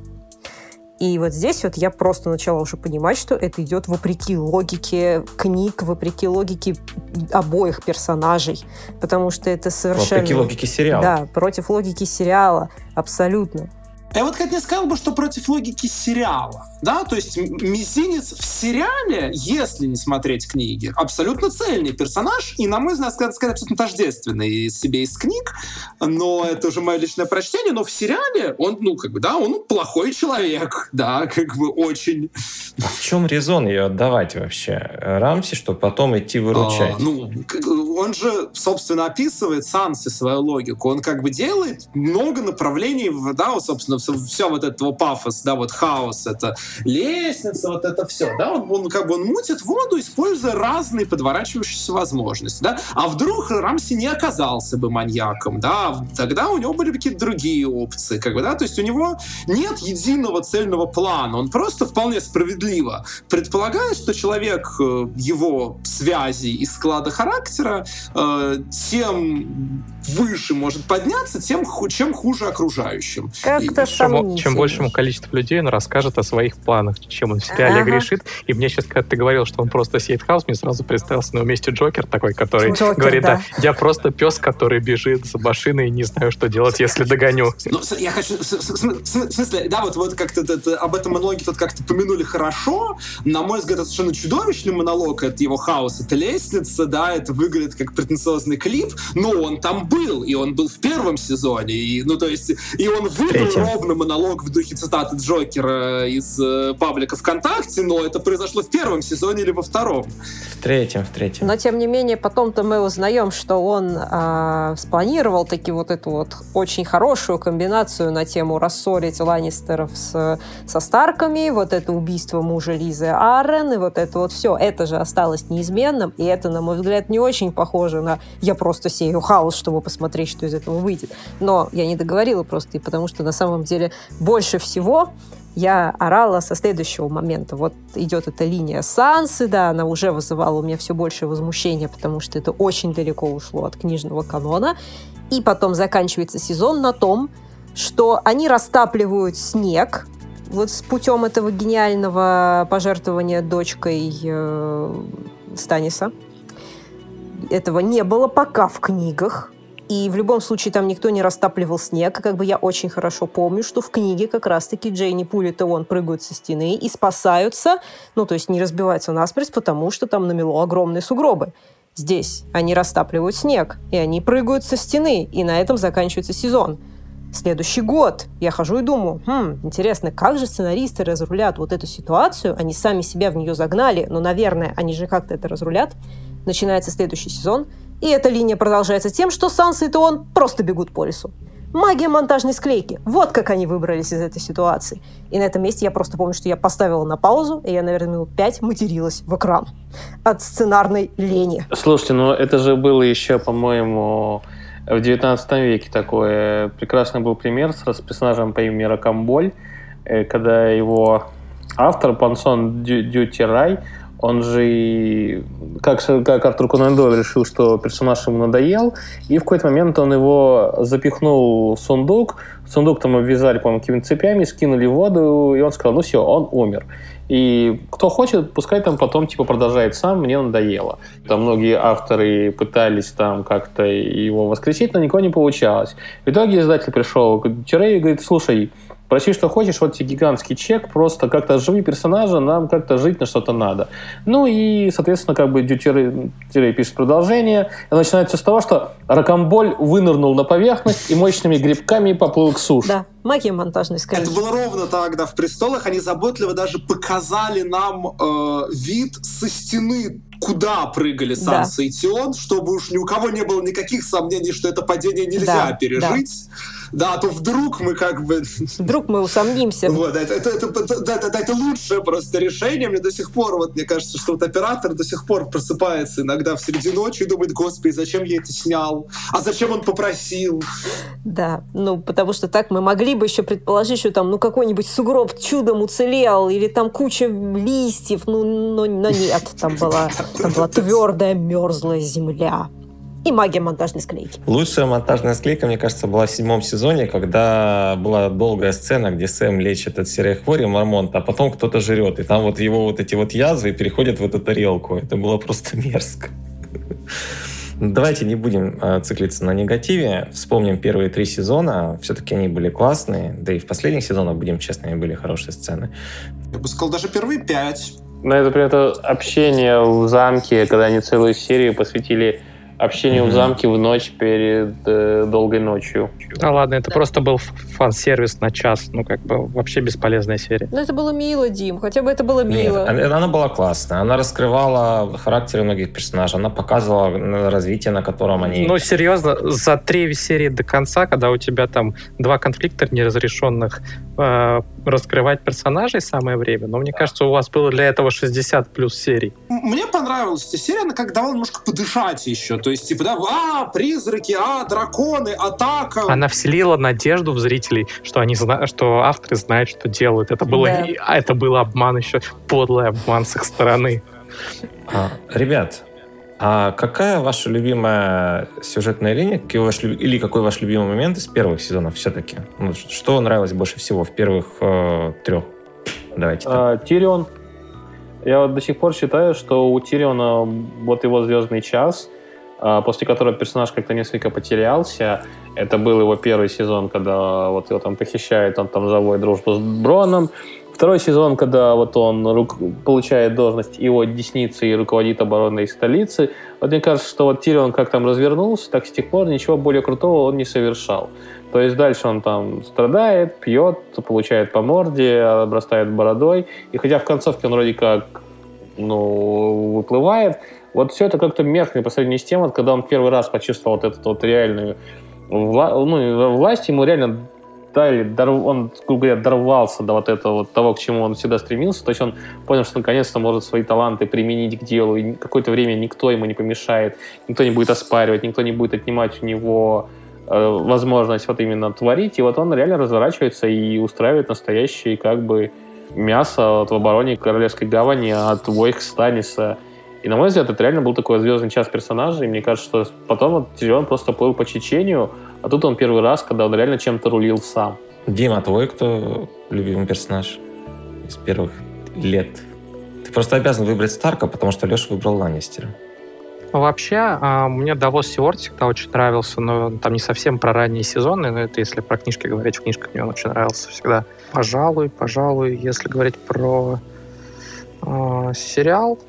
И вот здесь вот я просто начала уже понимать, что это идет вопреки логике книг, вопреки логике обоих персонажей, потому что это совершенно... Вопреки логике сериала. Да, против логики сериала, абсолютно. Я вот как не сказал бы, что против логики сериала. Да, то есть Мизинец в сериале, если не смотреть книги, абсолютно цельный персонаж, и, на мой взгляд, сказать, сказать абсолютно тождественный себе из книг, но это уже мое личное прочтение, но в сериале он, ну, как бы, да, он плохой человек, да, как бы очень... А в чем резон ее отдавать вообще Рамси, чтобы потом идти выручать? А, ну, он же, собственно, описывает Санси свою логику, он как бы делает много направлений, да, собственно, все вот этого пафос, да, вот хаос, это лестница, вот это все, да, он, он как бы он мутит воду, используя разные подворачивающиеся возможности, да, а вдруг Рамси не оказался бы маньяком, да, тогда у него были какие-то другие опции, как бы, да, то есть у него нет единого цельного плана, он просто вполне справедливо предполагает, что человек э, его связи и склада характера э, тем выше может подняться, тем чем хуже окружающим. Как-то чем, чем большему количеству людей он расскажет о своих планах, чем он в сериале ага. грешит. И мне сейчас, когда ты говорил, что он просто сеет хаос, мне сразу представился на месте Джокер такой, который Джокер, говорит, да. да, я просто пес, который бежит за машиной и не знаю, что делать, если догоню. Ну, я хочу, в смысле, да, вот, вот как-то об этом монологе тут как-то помянули хорошо. На мой взгляд, это совершенно чудовищный монолог, это его хаос, это лестница, да, это выглядит как претенциозный клип, но он там был, и он был в первом сезоне, и, ну, то есть, и он выбрал ровно монолог в духе цитаты Джокера из э, паблика ВКонтакте, но это произошло в первом сезоне или во втором. В третьем, в третьем. Но, тем не менее, потом-то мы узнаем, что он э, спланировал таки вот эту вот очень хорошую комбинацию на тему рассорить Ланнистеров с, со Старками, вот это убийство мужа Лизы Аррен, и вот это вот все. Это же осталось неизменным, и это, на мой взгляд, не очень похоже на «я просто сею хаос, чтобы посмотреть, что из этого выйдет». Но я не договорила просто, и потому что на самом деле больше всего я орала со следующего момента. Вот идет эта линия Сансы, да, она уже вызывала у меня все больше возмущения, потому что это очень далеко ушло от книжного канона. И потом заканчивается сезон на том, что они растапливают снег, вот с путем этого гениального пожертвования дочкой э, Станиса. Этого не было пока в книгах. И в любом случае там никто не растапливал снег. Как бы я очень хорошо помню, что в книге как раз-таки Джейни Пулит и он прыгают со стены и спасаются, ну, то есть не разбиваются насмерть, потому что там намело огромные сугробы. Здесь они растапливают снег, и они прыгают со стены, и на этом заканчивается сезон. Следующий год. Я хожу и думаю, хм, интересно, как же сценаристы разрулят вот эту ситуацию? Они сами себя в нее загнали, но, наверное, они же как-то это разрулят. Начинается следующий сезон, и эта линия продолжается тем, что Санса и Туон просто бегут по лесу. Магия монтажной склейки. Вот как они выбрались из этой ситуации. И на этом месте я просто помню, что я поставила на паузу, и я, наверное, минут пять материлась в экран от сценарной лени. Слушайте, ну это же было еще, по-моему, в 19 веке такой прекрасный был пример с персонажем по имени Ракамболь, э, когда его автор Пансон Дюти он же, как, как Артур Конан Дойль решил, что персонаж ему надоел, и в какой-то момент он его запихнул в сундук, сундук там обвязали, по-моему, какими-то цепями, скинули в воду, и он сказал, ну все, он умер. И кто хочет, пускай там потом типа продолжает сам, мне надоело. Там многие авторы пытались там как-то его воскресить, но никого не получалось. В итоге издатель пришел к Тирею и говорит, слушай, Проси, что хочешь, вот тебе гигантский чек, просто как-то живи персонажа, нам как-то жить на что-то надо. Ну и, соответственно, как бы Дютирей пишет продолжение, и начинается с того, что Ракомболь вынырнул на поверхность и мощными грибками поплыл к суше. Да, магия монтажной скорее. Это было ровно тогда в «Престолах». Они заботливо даже показали нам э, вид со стены куда прыгали Санса да. и Тион, чтобы уж ни у кого не было никаких сомнений, что это падение нельзя да, пережить. Да. Да, а то вдруг мы как бы... Вдруг мы усомнимся. Вот, это, это, это, это, это, это лучшее просто решение. Мне до сих пор, вот мне кажется, что вот оператор до сих пор просыпается иногда в среди ночи и думает, господи, зачем я это снял? А зачем он попросил? Да, ну, потому что так мы могли бы еще предположить, что там, ну, какой-нибудь сугроб чудом уцелел, или там куча листьев, ну, но, но нет, там была Там была твердая, мерзлая земля. И магия монтажной склейки. Лучшая монтажная склейка, мне кажется, была в седьмом сезоне, когда была долгая сцена, где Сэм лечит от серой хвори Мармонта, а потом кто-то жрет. И там вот его вот эти вот язвы переходят в эту тарелку. Это было просто мерзко. Давайте не будем э, циклиться на негативе. Вспомним первые три сезона. Все-таки они были классные. Да и в последних сезонах, будем честными, были хорошие сцены. Я бы сказал, даже первые пять. Ну, это, это общение в замке, когда они целую серию посвятили общению mm-hmm. в замке в ночь перед э, долгой ночью. Да ладно, это просто был фан-сервис на час. Ну, как бы вообще бесполезная серия. Ну, это было мило, Дим. Хотя бы это было мило. Нет, она была классная. Она раскрывала характеры многих персонажей. Она показывала развитие, на котором они... Ну, серьезно, за три серии до конца, когда у тебя там два конфликта неразрешенных, э, раскрывать персонажей самое время. Но мне кажется, у вас было для этого 60 плюс серий. Мне понравилась эта серия. Она как давала немножко подышать еще. То есть, типа, да, а, призраки, а, драконы, атака. Она вселила надежду в зрителей, что они знают, что авторы знают, что делают. Это было, да. а это был обман еще, подлый обман с их стороны. А, ребят, а какая ваша любимая сюжетная линия, какой ваш, или какой ваш любимый момент из первых сезонов все-таки? Ну, что нравилось больше всего в первых э, трех? Давайте. А, Тирион. Я вот до сих пор считаю, что у Тириона вот его звездный час — после которого персонаж как-то несколько потерялся. Это был его первый сезон, когда вот его там похищает, он там заводит дружбу с Броном. Второй сезон, когда вот он рук... получает должность его десницы и руководит обороной столицы. Вот мне кажется, что вот Тирион как там развернулся, так с тех пор ничего более крутого он не совершал. То есть дальше он там страдает, пьет, получает по морде, обрастает бородой. И хотя в концовке он вроде как ну, выплывает, вот все это как-то меркнет по сравнению с тем, вот, когда он первый раз почувствовал вот эту вот реальную вла- ну, власть, ему реально дали, он, грубо говоря, дорвался до вот этого вот того, к чему он всегда стремился. То есть он понял, что наконец-то может свои таланты применить к делу, и какое-то время никто ему не помешает, никто не будет оспаривать, никто не будет отнимать у него э, возможность вот именно творить. И вот он реально разворачивается и устраивает настоящее как бы мясо вот в обороне Королевской гавани от Войх Станиса. И, на мой взгляд, это реально был такой звездный час персонажа, и мне кажется, что потом вот Тирион просто плыл по Чечению, а тут он первый раз, когда он реально чем-то рулил сам. Дима, твой кто любимый персонаж из первых лет? Ты просто обязан выбрать Старка, потому что Леша выбрал Ланнистера. Вообще, а, мне Давос Сиорт всегда очень нравился, но там не совсем про ранние сезоны, но это если про книжки говорить, в книжках мне он очень нравился всегда. Пожалуй, пожалуй, если говорить про э, сериал,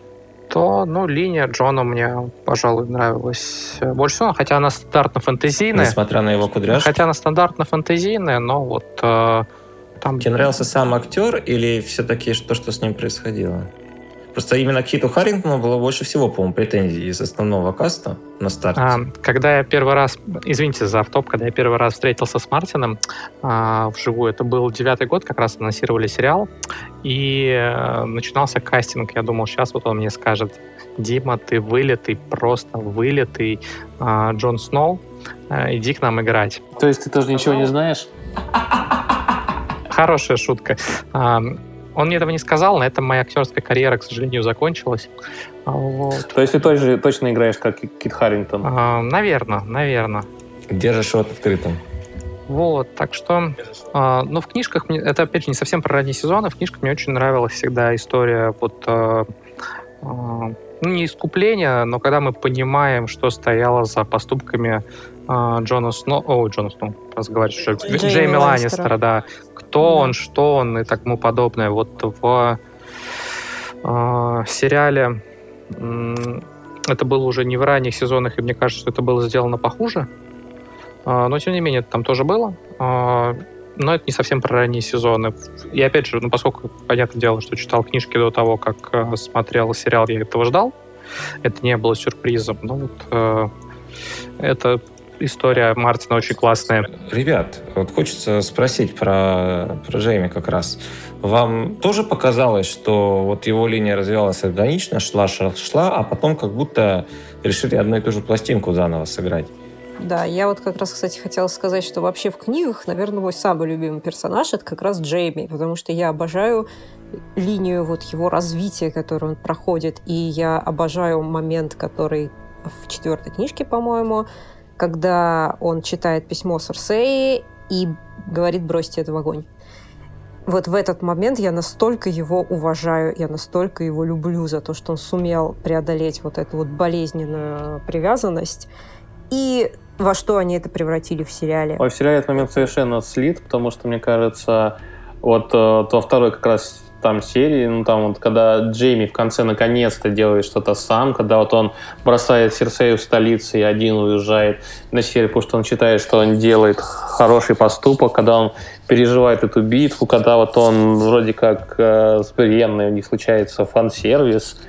то, ну, линия Джона мне, пожалуй, нравилась больше всего, хотя она стандартно-фэнтезийная. Несмотря на его кудряшки? Хотя она стандартно-фэнтезийная, но вот э, там... Тебе нравился сам актер или все-таки то, что с ним происходило? Просто именно к Хиту Харрингтону было больше всего, по-моему, претензий из основного каста на старте. А, когда я первый раз, извините за автоп, когда я первый раз встретился с Мартином а, вживую, это был девятый год, как раз анонсировали сериал, и а, начинался кастинг. Я думал, сейчас вот он мне скажет, Дима, ты вылетый, просто вылетый а, Джон Сноу, а, иди к нам играть. То есть ты тоже ничего не знаешь? Хорошая шутка. Он мне этого не сказал, на этом моя актерская карьера, к сожалению, закончилась. Вот. То есть ты тоже точно играешь как Кит Харрингтон? А, наверное, наверное. Держишь рот открытым. Вот, так что, э, ну, в книжках, мне, это, опять же, не совсем про ранние сезоны, в книжках мне очень нравилась всегда история вот, э, э, ну, не искупления, но когда мы понимаем, что стояло за поступками э, Джона Сноу, о, Джона Сноу, разговаривать, что Джейми, Джейми Ланнистера, да, кто да. он, что он и тому подобное. Вот в э, сериале э, это было уже не в ранних сезонах, и мне кажется, что это было сделано похуже. Э, но, тем не менее, это там тоже было. Э, но это не совсем про ранние сезоны. И опять же, ну, поскольку, понятное дело, что читал книжки до того, как э, смотрел сериал, я этого ждал. Это не было сюрпризом. Но вот э, это история Мартина очень классная. Ребят, вот хочется спросить про, про Джейми как раз. Вам тоже показалось, что вот его линия развивалась органично, шла, шла, шла, а потом как будто решили одну и ту же пластинку заново сыграть? Да, я вот как раз, кстати, хотела сказать, что вообще в книгах, наверное, мой самый любимый персонаж — это как раз Джейми, потому что я обожаю линию вот его развития, которую он проходит, и я обожаю момент, который в четвертой книжке, по-моему, когда он читает письмо Серсеи и говорит «бросьте это в огонь». Вот в этот момент я настолько его уважаю, я настолько его люблю за то, что он сумел преодолеть вот эту вот болезненную привязанность. И во что они это превратили в сериале? Ой, в сериале этот момент совершенно слит, потому что, мне кажется, вот э, то второй как раз там серии, ну там вот когда Джейми в конце наконец-то делает что-то сам, когда вот он бросает Серсею в столице и один уезжает на север, потому что он считает, что он делает хороший поступок, когда он переживает эту битву, когда вот он вроде как э, с Бриенной у них случается фан-сервис,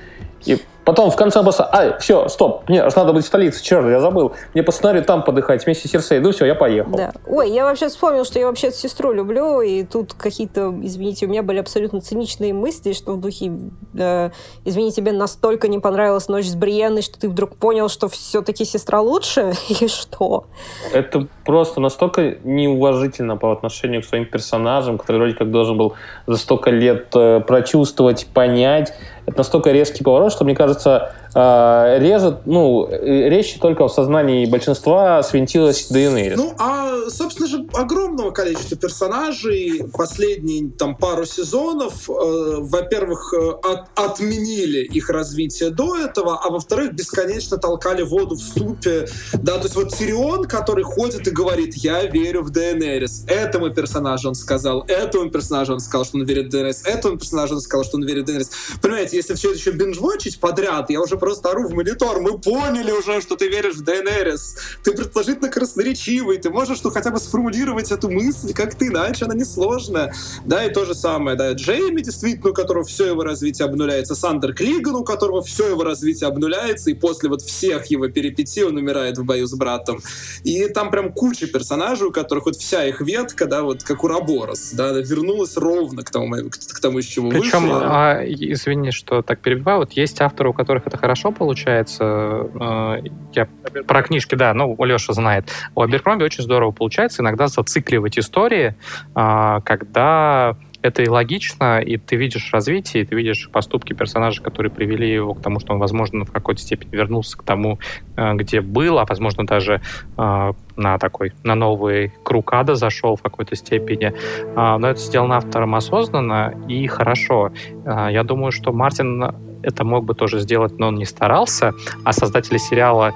и Потом в конце просто, ай, все, стоп, мне аж надо быть в столице, черт, я забыл. Мне по сценарию там подыхать вместе с Серсей. Ну все, я поехал. Да. Ой, я вообще вспомнил, что я вообще сестру люблю, и тут какие-то, извините, у меня были абсолютно циничные мысли, что в духе, э, извини, тебе настолько не понравилась ночь с Бриенной, что ты вдруг понял, что все-таки сестра лучше, [LAUGHS] или что? Это просто настолько неуважительно по отношению к своим персонажам, который вроде как должен был за столько лет э, прочувствовать, понять, это настолько резкий поворот, что, мне кажется, э, режет, ну, речь только в сознании большинства свинтилась Дейенерис. Ну, а, собственно же, огромного количества персонажей последние там пару сезонов, э, во-первых, э, от, отменили их развитие до этого, а во-вторых, бесконечно толкали воду в ступе, да, то есть вот Тирион, который ходит и говорит, я верю в Дейенерис, этому персонажу он сказал, этому персонажу он сказал, что он верит в Дейенерис, этому персонажу он сказал, что он верит в Дейенерис. Понимаете, если все это еще бинж-вотчить подряд, я уже просто ору в монитор. Мы поняли уже, что ты веришь в ДНРС. Ты предположительно красноречивый. Ты можешь ну, хотя бы сформулировать эту мысль как-то иначе, она несложная. Да, и то же самое, да, Джейми, действительно, у которого все его развитие обнуляется, Сандер Клиган, у которого все его развитие обнуляется, и после вот всех его перипетий он умирает в бою с братом. И там прям куча персонажей, у которых вот вся их ветка, да, вот как у Раборос, да, вернулась ровно к тому, к, тому, с чего Причем, вышла. А, извини, что так перебиваю, вот есть авторы, у которых это хорошо получается. Э, я про книжки, да, ну, Леша знает. У Аберкромби очень здорово получается иногда зацикливать истории, э, когда это и логично, и ты видишь развитие, и ты видишь поступки персонажа, которые привели его к тому, что он, возможно, в какой-то степени вернулся к тому, э, где был, а, возможно, даже на такой, на новый круг ада зашел в какой-то степени. Но это сделано автором осознанно и хорошо. Я думаю, что Мартин это мог бы тоже сделать, но он не старался, а создатели сериала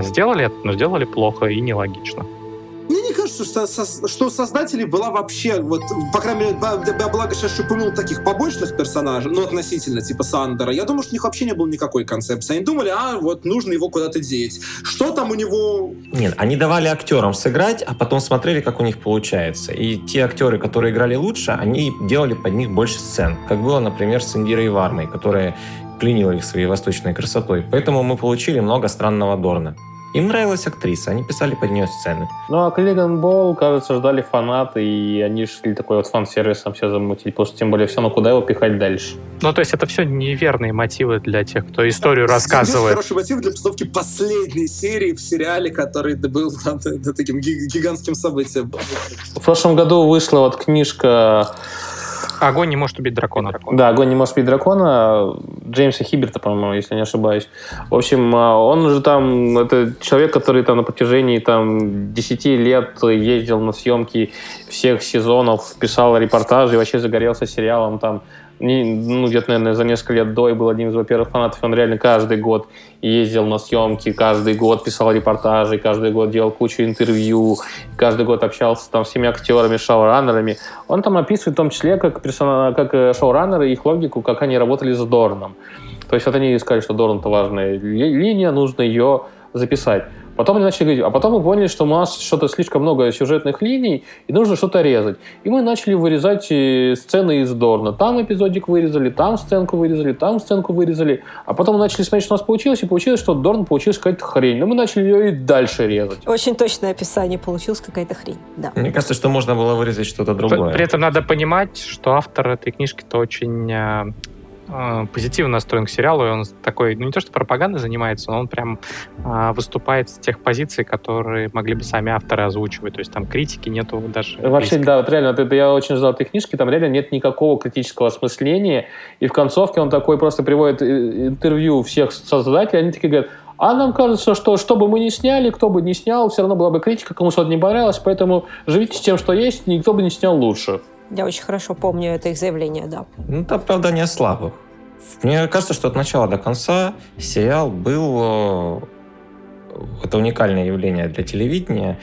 сделали это, но сделали плохо и нелогично кажется, что, что у создателей была вообще, вот, по крайней мере, благо сейчас упомянул таких побочных персонажей, ну, относительно, типа Сандера, я думаю, что у них вообще не было никакой концепции. Они думали, а, вот, нужно его куда-то деть. Что там у него... Нет, они давали актерам сыграть, а потом смотрели, как у них получается. И те актеры, которые играли лучше, они делали под них больше сцен. Как было, например, с Индирой Вармой, которая пленила их своей восточной красотой. Поэтому мы получили много странного Дорна. Им нравилась актриса, они писали под нее сцены. Ну, а Клиган Болл, кажется, ждали фанаты, и они шли такой вот фан-сервисом все замутить, потому что тем более все, ну куда его пихать дальше? Ну, то есть это все неверные мотивы для тех, кто историю рассказывает. хороший мотив для постановки последней серии в сериале, который был [LAUGHS] там, таким гигантским событием. В прошлом году вышла вот книжка Огонь не может убить дракона. Да, огонь не может убить дракона. Джеймса Хиберта, по-моему, если не ошибаюсь. В общем, а, он же там, это человек, который там на протяжении там 10 лет ездил на съемки всех сезонов, писал репортажи вообще загорелся сериалом там ну, где-то, наверное, за несколько лет до и был одним из, во-первых, фанатов. Он реально каждый год ездил на съемки, каждый год писал репортажи, каждый год делал кучу интервью, каждый год общался там с всеми актерами, шоураннерами. Он там описывает в том числе как, персона, как э, шоураннеры, их логику, как они работали с Дорном. То есть вот они сказали, что Дорн это важная линия, нужно ее записать. Потом они начали говорить, а потом мы поняли, что у нас что-то слишком много сюжетных линий, и нужно что-то резать. И мы начали вырезать э, сцены из Дорна. Там эпизодик вырезали, там сценку вырезали, там сценку вырезали. А потом мы начали смотреть, что у нас получилось, и получилось, что Дорн получилась какая-то хрень. Но мы начали ее и дальше резать. Очень точное описание. Получилась какая-то хрень, да. Мне кажется, что можно было вырезать что-то другое. При этом надо понимать, что автор этой книжки-то очень э, позитивно настроен к сериалу, и он такой, ну не то что пропагандой занимается, но он прям э, выступает с тех позиций, которые могли бы сами авторы озвучивать, то есть там критики нету даже. Вообще, близко. да, вот реально, это, я очень ждал этой книжки, там реально нет никакого критического осмысления, и в концовке он такой просто приводит э, интервью всех создателей, они такие говорят, а нам кажется, что что бы мы ни сняли, кто бы не снял, все равно была бы критика, кому что-то не понравилось, поэтому живите с тем, что есть, никто бы не снял лучше. Я очень хорошо помню это их заявление, да. Ну, это оправдание слабых. Мне кажется, что от начала до конца сериал был... Э, это уникальное явление для телевидения.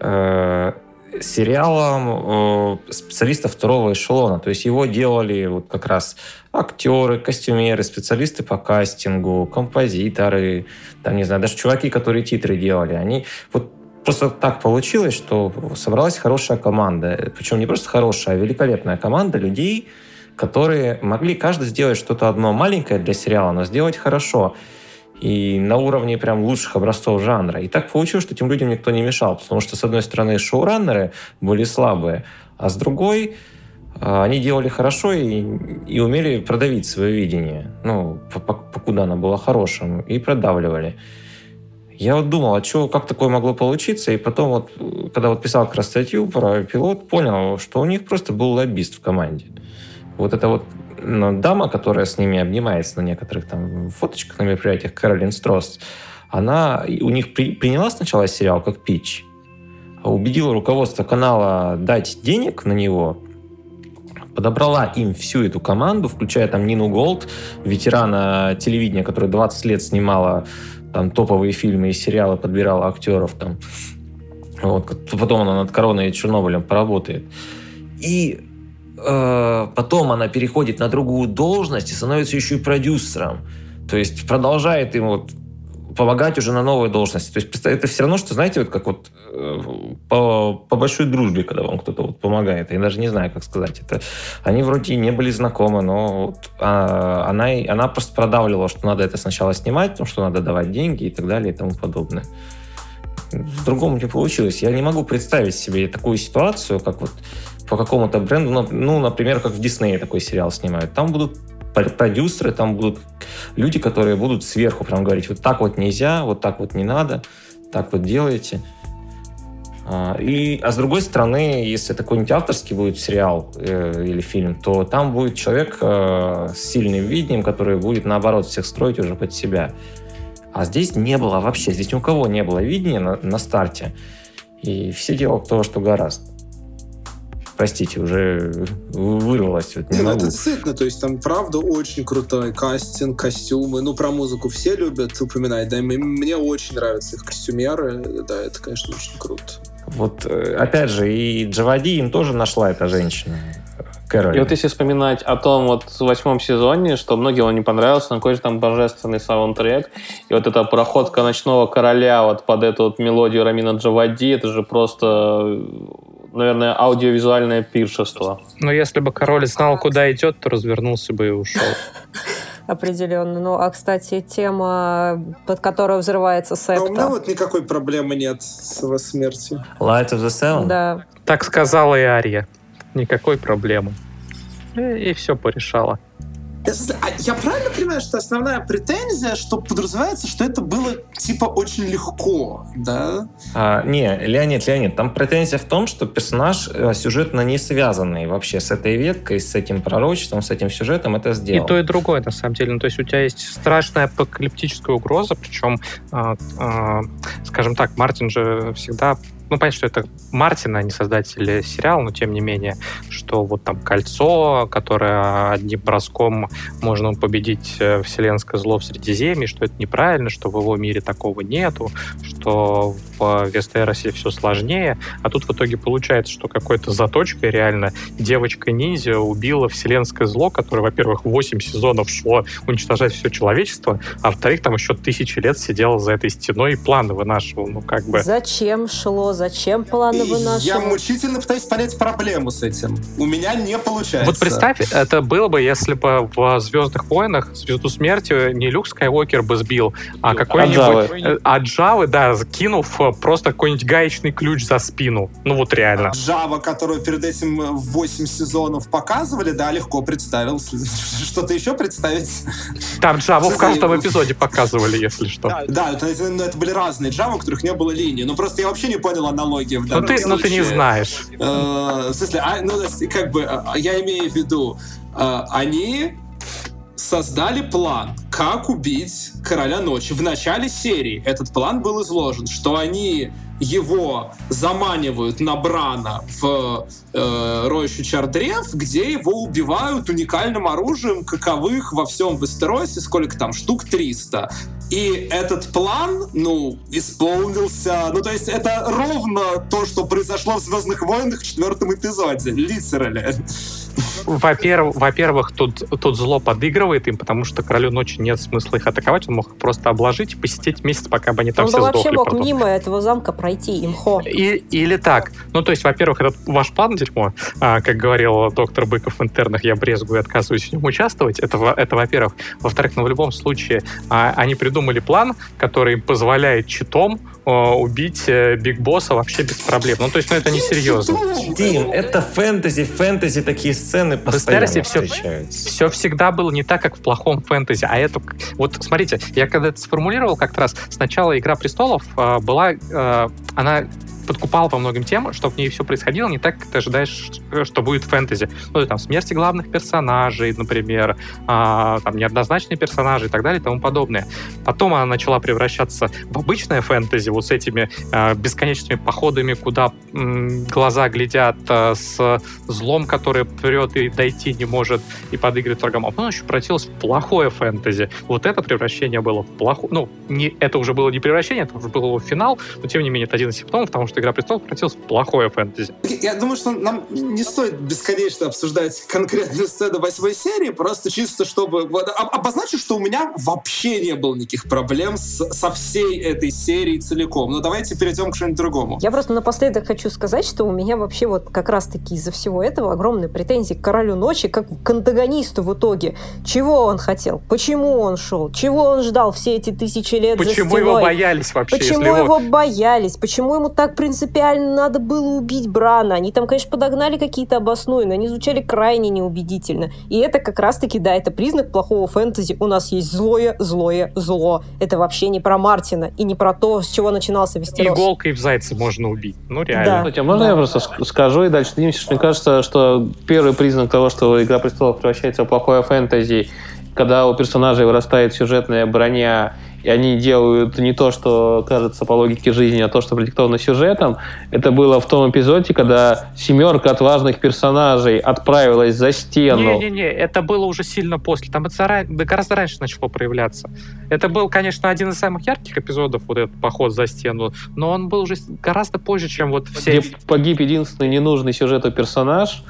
Э, сериалом э, специалистов второго эшелона. То есть его делали вот как раз актеры, костюмеры, специалисты по кастингу, композиторы, там, не знаю, даже чуваки, которые титры делали. Они вот просто так получилось, что собралась хорошая команда. Причем не просто хорошая, а великолепная команда людей, которые могли каждый сделать что-то одно маленькое для сериала, но сделать хорошо. И на уровне прям лучших образцов жанра. И так получилось, что этим людям никто не мешал. Потому что, с одной стороны, шоураннеры были слабые, а с другой а, они делали хорошо и, и умели продавить свое видение. Ну, покуда оно было хорошим. И продавливали. Я вот думал, а что, как такое могло получиться? И потом вот, когда вот писал как раз статью про пилот, понял, что у них просто был лоббист в команде. Вот эта вот ну, дама, которая с ними обнимается на некоторых там фоточках на мероприятиях, Каролин Стросс, она у них при, приняла сначала сериал как пич, а убедила руководство канала дать денег на него, подобрала им всю эту команду, включая там Нину Голд, ветерана телевидения, которая 20 лет снимала там топовые фильмы и сериалы, подбирала актеров там. Вот, потом она над Короной и Чернобылем поработает. И э, потом она переходит на другую должность и становится еще и продюсером. То есть продолжает ему вот помогать уже на новой должности. То есть это все равно, что, знаете, вот как вот э, по, по большой дружбе, когда вам кто-то вот помогает. Я даже не знаю, как сказать это. Они вроде не были знакомы, но вот, а, она, она просто продавливала, что надо это сначала снимать, что надо давать деньги и так далее и тому подобное. С-другому не получилось. Я не могу представить себе такую ситуацию, как вот по какому-то бренду, ну, например, как в Диснее такой сериал снимают. Там будут продюсеры, там будут люди, которые будут сверху прям говорить, вот так вот нельзя, вот так вот не надо, так вот делайте. А, и, а с другой стороны, если это какой-нибудь авторский будет сериал э, или фильм, то там будет человек э, с сильным видением, который будет, наоборот, всех строить уже под себя. А здесь не было вообще, здесь ни у кого не было видения на, на старте. И все делал кто что гораздо. Простите, уже вырвалось. Вот, не ну, могу. это действительно, то есть там правда очень крутой кастинг, костюмы. Ну, про музыку все любят упоминать, да, мне очень нравятся их костюмеры, да, это, конечно, очень круто. Вот, э, опять же, и Джавади им тоже нашла эта женщина. Кэролин. И вот если вспоминать о том вот в восьмом сезоне, что многим он не понравился, но какой же там божественный саундтрек, и вот эта проходка ночного короля вот под эту вот мелодию Рамина Джавади, это же просто наверное, аудиовизуальное пиршество. Но если бы король знал, куда идет, то развернулся бы и ушел. [LAUGHS] Определенно. Ну, а, кстати, тема, под которой взрывается септа. А у меня вот никакой проблемы нет с его смертью. Light of the Seven? Да. Так сказала и Ария. Никакой проблемы. И, и все порешала. А я правильно понимаю, что основная претензия, что подразумевается, что это было типа очень легко, да? А, не, Леонид, Леонид, там претензия в том, что персонаж э, сюжетно не связанный вообще с этой веткой, с этим пророчеством, с этим сюжетом это сделал. И то, и другое, на самом деле. Ну, то есть у тебя есть страшная апокалиптическая угроза, причем, э, э, скажем так, Мартин же всегда ну, понятно, что это Мартин, а не создатели сериала, но тем не менее, что вот там кольцо, которое одним броском можно победить э, вселенское зло в Средиземье, что это неправильно, что в его мире такого нету, что в Вестеросе все сложнее, а тут в итоге получается, что какой-то заточкой реально девочка-ниндзя убила вселенское зло, которое, во-первых, 8 сезонов шло уничтожать все человечество, а во-вторых, там еще тысячи лет сидела за этой стеной и планы вынашивал, ну как бы... Зачем шло зачем планы вынашивать? Я мучительно пытаюсь понять проблему с этим. У меня не получается. Вот представь, это было бы, если бы в «Звездных войнах» Звезду Смерти не Люк Скайуокер бы сбил, а какой-нибудь... А Джавы, да, кинув просто какой-нибудь гаечный ключ за спину. Ну вот реально. Джава, которую перед этим 8 сезонов показывали, да, легко представил. [LAUGHS] Что-то еще представить? Там Джаву в каждом эпизоде показывали, если что. Да, это, были разные Джавы, у которых не было линии. Но просто я вообще не понял, понял аналогию в данном ну, ты, Но ты не знаешь. Э, в смысле, а, ну, как бы, а, я имею в виду, э, они создали план, как убить Короля Ночи. В начале серии этот план был изложен, что они его заманивают на Брана в э, рощу Чардрев, где его убивают уникальным оружием, каковых во всем Вестеросе, сколько там, штук 300. И этот план, ну, исполнился... Ну, то есть это ровно то, что произошло в «Звездных войнах» в четвертом эпизоде. Литерали. Во-первых, во-первых, тут, тут зло подыгрывает им, потому что королю ночи нет смысла их атаковать, он мог просто обложить и посетить месяц, пока бы они там он все сдохли. Он вообще мог потом. мимо этого замка пройти, имхо. И, или так. Ну, то есть, во-первых, этот ваш план дерьмо, а, как говорил доктор Быков в интернах, я брезгую и отказываюсь в нем участвовать, это, это во-первых. Во-вторых, ну, в любом случае, а, они придумали план, который позволяет читом убить э, Биг Босса вообще без проблем. Ну, то есть, ну, это не серьезно. Дим, это фэнтези, фэнтези такие сцены постоянно все, встречаются. Все всегда было не так, как в плохом фэнтези, а это... Вот, смотрите, я когда это сформулировал как-то раз, сначала «Игра престолов» э, была... Э, она подкупал по многим тем, что в ней все происходило не так, как ты ожидаешь, что будет в фэнтези. Ну, там, смерти главных персонажей, например, а, там, неоднозначные персонажи и так далее и тому подобное. Потом она начала превращаться в обычное фэнтези, вот с этими а, бесконечными походами, куда м, глаза глядят а, с злом, который прет и дойти не может, и подыгрывает врагам. А потом еще превратилась в плохое фэнтези. Вот это превращение было в плохое... Ну, не, это уже было не превращение, это уже был его финал, но тем не менее это один из симптомов, потому что что «Игра престолов» превратилась в плохое фэнтези. Я думаю, что нам не стоит бесконечно обсуждать конкретную сцену восьмой серии, просто чисто чтобы вот, обозначить, что у меня вообще не было никаких проблем с, со всей этой серией целиком. Но давайте перейдем к чему-нибудь другому. Я просто напоследок хочу сказать, что у меня вообще вот как раз-таки из-за всего этого огромные претензии к Королю Ночи, как к антагонисту в итоге. Чего он хотел? Почему он шел? Чего он ждал все эти тысячи лет Почему за его боялись вообще? Почему его... его боялись? Почему ему так принципиально надо было убить Брана. Они там, конечно, подогнали какие-то обоснуи, но они звучали крайне неубедительно. И это как раз-таки, да, это признак плохого фэнтези. У нас есть злое, злое, зло. Это вообще не про Мартина и не про то, с чего начинался Вестерос. Иголкой в зайца можно убить. Ну, реально. Да. Кстати, а можно Да. я просто ск- скажу и дальше двинемся, что мне кажется, что первый признак того, что «Игра престолов» превращается в плохое фэнтези, когда у персонажей вырастает сюжетная броня, и они делают не то, что кажется по логике жизни, а то, что продиктовано сюжетом. Это было в том эпизоде, когда семерка отважных персонажей отправилась за стену. Не-не-не, это было уже сильно после. Там это зара- да гораздо раньше начало проявляться. Это был, конечно, один из самых ярких эпизодов, вот этот поход за стену, но он был уже гораздо позже, чем вот все... где погиб единственный ненужный сюжету персонаж.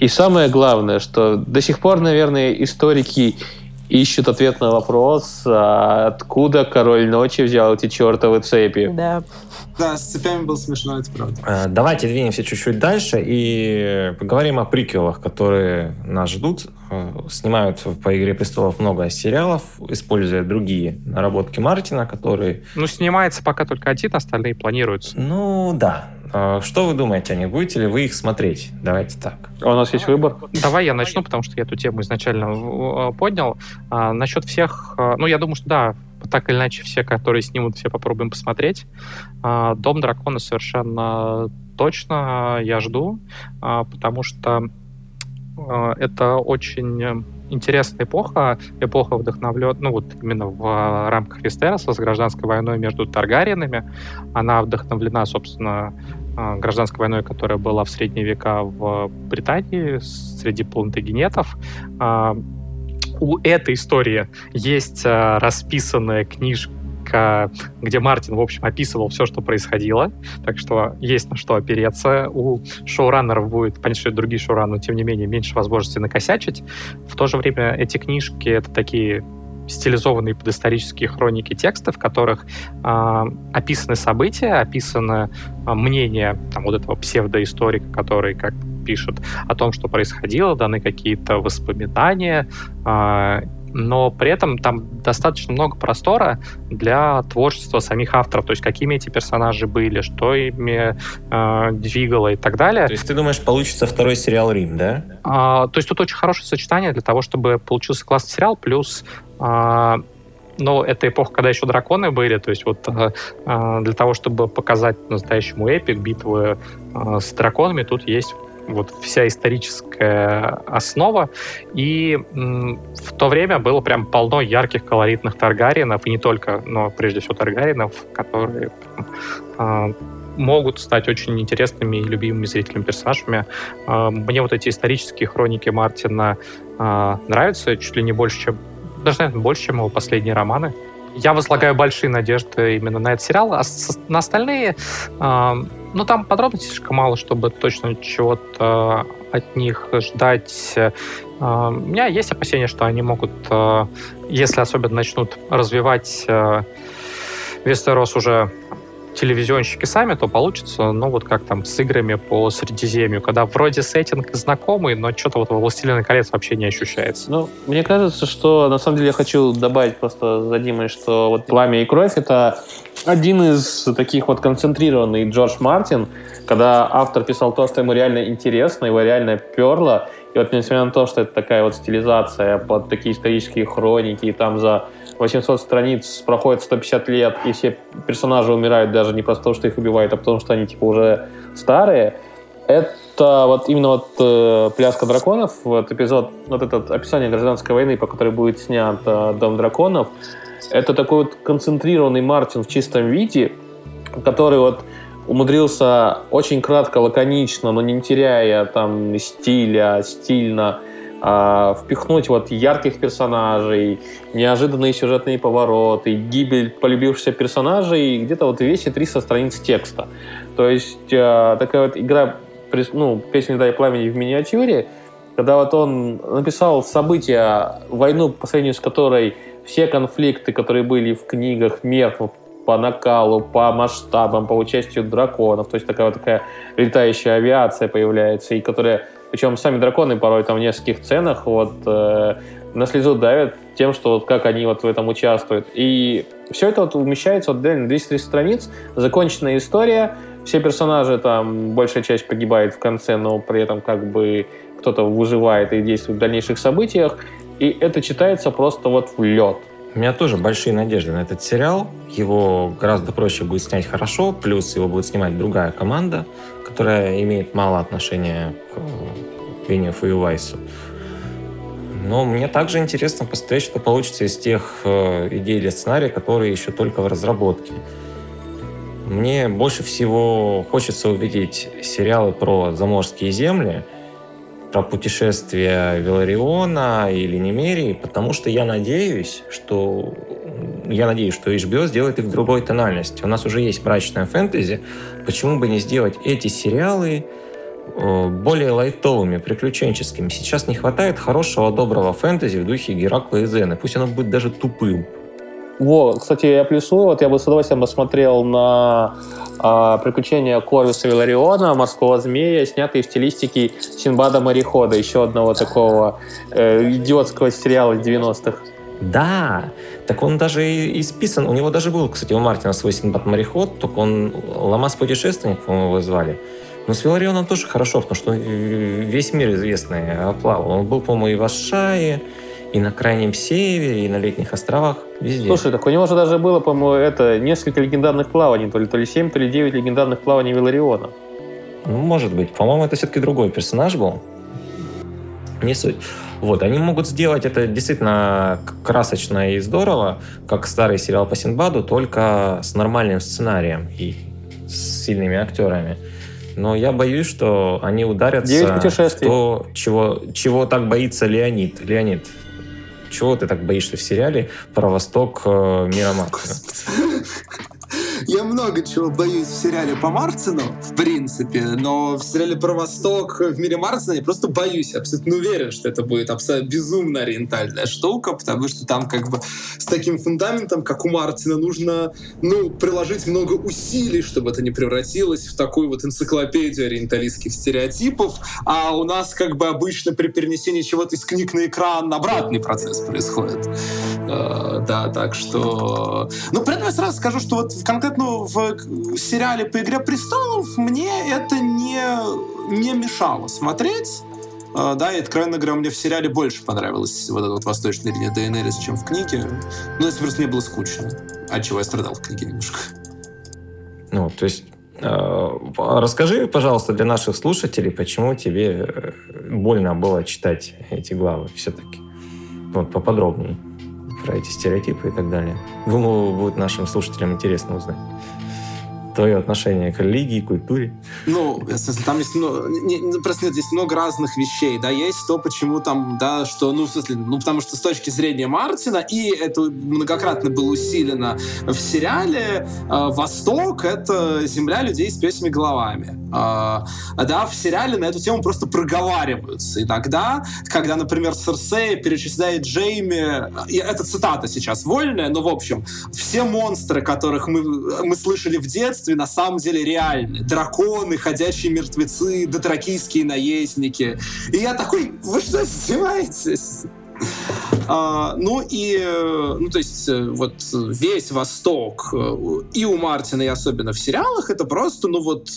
И самое главное, что до сих пор, наверное, историки ищут ответ на вопрос, а откуда король ночи взял эти чертовы цепи. Да. Да, с цепями было смешно, это правда. Э, Давайте двинемся чуть-чуть дальше и поговорим о приквелах, которые нас ждут. Э, Снимают по «Игре престолов» много сериалов, используя другие наработки Мартина, которые... Ну, снимается пока только один, остальные планируются. Ну, да. Э, Что вы думаете о них? Будете ли вы их смотреть? Давайте так. А у нас есть выбор. Давай я начну, потому что я эту тему изначально э, поднял. А, насчет всех, э, ну, я думаю, что да, так или иначе все, которые снимут, все попробуем посмотреть. А, Дом дракона совершенно точно я жду, а, потому что э, это очень э, интересная эпоха, эпоха вдохновлен, ну вот именно в э, рамках Вестероса с гражданской войной между Таргариенами. Она вдохновлена, собственно, э, гражданской войной, которая была в средние века в Британии среди плантагенетов. А, У этой истории есть расписанная книжка, где Мартин, в общем, описывал все, что происходило. Так что есть на что опереться. У шоураннеров будет, понятно, что это другие шоураннеры, но тем не менее меньше возможности накосячить. В то же время эти книжки — это такие стилизованные под исторические хроники тексты, в которых э, описаны события, описаны э, мнения там, вот этого псевдоисторика, который как пишет о том, что происходило, даны какие-то воспоминания, э, но при этом там достаточно много простора для творчества самих авторов, то есть какими эти персонажи были, что ими э, двигало и так далее. То есть ты думаешь, получится второй сериал «Рим», да? А, то есть тут очень хорошее сочетание для того, чтобы получился классный сериал, плюс а, но это эпоха, когда еще драконы были, то есть вот а, а, для того, чтобы показать настоящему эпик, битвы а, с драконами, тут есть вот вся историческая основа. И в то время было прям полно ярких, колоритных Таргариенов, и не только, но прежде всего Таргариенов, которые прям, а, могут стать очень интересными и любимыми зрителям персонажами. А, Мне вот эти исторические хроники Мартина а, нравятся чуть ли не больше, чем даже, наверное, больше, чем его последние романы. Я возлагаю большие надежды именно на этот сериал, а на остальные, а, ну, там подробностей слишком мало, чтобы точно чего-то от них ждать. А, У меня есть опасения, что они могут, а, если особенно начнут развивать а, Вестерос уже телевизионщики сами, то получится, ну, вот как там с играми по Средиземью, когда вроде сеттинг знакомый, но что-то вот во «Властелина колец» вообще не ощущается. Ну, мне кажется, что на самом деле я хочу добавить просто за Димой, что вот «Пламя и кровь» — это один из таких вот концентрированный Джордж Мартин, когда автор писал то, что ему реально интересно, его реально перло, и вот несмотря на то, что это такая вот стилизация под такие исторические хроники, и там за 800 страниц проходит 150 лет, и все персонажи умирают даже не просто потому, что их убивают, а потому что они типа уже старые, это вот именно вот э, «Пляска драконов», вот эпизод, вот этот описание гражданской войны, по которой будет снят э, «Дом драконов», это такой вот концентрированный Мартин в чистом виде, который вот умудрился очень кратко, лаконично, но не теряя там стиля, стильно а, впихнуть вот ярких персонажей, неожиданные сюжетные повороты, гибель полюбившихся персонажей, где-то вот весит 300 страниц текста. То есть а, такая вот игра, ну, «Песня и пламени» в миниатюре, когда вот он написал события, войну, по сравнению с которой все конфликты, которые были в книгах, меркнут по накалу, по масштабам, по участию драконов. То есть такая вот такая летающая авиация появляется, и которая Причем сами драконы порой там в нескольких сценах вот э, на слезу давят тем, что вот как они вот в этом участвуют. И все это вот умещается вот реально 200 страниц, законченная история, все персонажи там, большая часть погибает в конце, но при этом как бы кто-то выживает и действует в дальнейших событиях, и это читается просто вот в лед. У меня тоже большие надежды на этот сериал. Его гораздо проще будет снять хорошо, плюс его будет снимать другая команда, которая имеет мало отношения к Винниев и Вайсу. Но мне также интересно посмотреть, что получится из тех э, идей для сценария, которые еще только в разработке. Мне больше всего хочется увидеть сериалы про заморские земли, про путешествия Велариона или Немерии, потому что я надеюсь, что я надеюсь, что HBO сделает их в другой тональности. У нас уже есть мрачная фэнтези. Почему бы не сделать эти сериалы Э, более лайтовыми, приключенческими. Сейчас не хватает хорошего, доброго фэнтези в духе Геракла и Зены. Пусть оно будет даже тупым. Во, кстати, я плюсую, вот я бы с удовольствием посмотрел на а, приключения Корвуса Вилариона, морского змея, снятые в стилистике Синбада Морехода, еще одного такого э, идиотского сериала из 90-х. Да, так он даже и, списан. У него даже был, кстати, у Мартина свой Синбад Мореход, только он Ламас Путешественник, по-моему, его звали. Но с Виларионом тоже хорошо, потому что весь мир известный оплавал. Он был, по-моему, и в Ашае, и на Крайнем Севере, и на Летних островах, везде. Слушай, так у него же даже было, по-моему, это несколько легендарных плаваний, то ли, то ли 7, то ли 9 легендарных плаваний Вилариона. Ну, может быть. По-моему, это все-таки другой персонаж был. Не суть. Вот, они могут сделать это действительно красочно и здорово, как старый сериал по Синбаду, только с нормальным сценарием и с сильными актерами но я боюсь, что они ударятся в то, чего, чего так боится Леонид. Леонид, чего ты так боишься в сериале про Восток э, мира Марка? Я много чего боюсь в сериале по Мартину, в принципе, но в сериале про Восток в мире Мартина я просто боюсь, абсолютно уверен, что это будет абсолютно безумно ориентальная штука, потому что там как бы с таким фундаментом, как у Мартина, нужно, ну, приложить много усилий, чтобы это не превратилось в такую вот энциклопедию ориенталистских стереотипов, а у нас как бы обычно при перенесении чего-то из книг на экран обратный процесс происходит. Uh, да, так что... Ну, при этом я сразу скажу, что вот в конкретно ну, в сериале по «Игре престолов» мне это не, не мешало смотреть. Uh, да, и, откровенно говоря, мне в сериале больше понравилась вот эта вот восточная линия Дейенерис, чем в книге. Ну, если просто мне было скучно. От чего я страдал в книге немножко. Ну, то есть э, Расскажи, пожалуйста, для наших слушателей, почему тебе э, больно было читать эти главы все-таки. Вот поподробнее про эти стереотипы и так далее. Думаю, будет нашим слушателям интересно узнать твое отношение к религии, культуре? Ну, там есть много, не, ну, просто нет, здесь много разных вещей, да, есть то, почему там, да, что, ну, в смысле, ну, потому что с точки зрения Мартина, и это многократно было усилено в сериале, э, Восток — это земля людей с песями головами. Э, да, в сериале на эту тему просто проговариваются. И тогда, когда, например, Серсея перечисляет Джейми, и это цитата сейчас вольная, но, в общем, все монстры, которых мы, мы слышали в детстве, монстры на самом деле реальны. Драконы, ходячие мертвецы, дотракийские наездники. И я такой, вы что, издеваетесь? А, ну и, э, ну то есть э, вот весь Восток э, и у Мартина, и особенно в сериалах, это просто, ну вот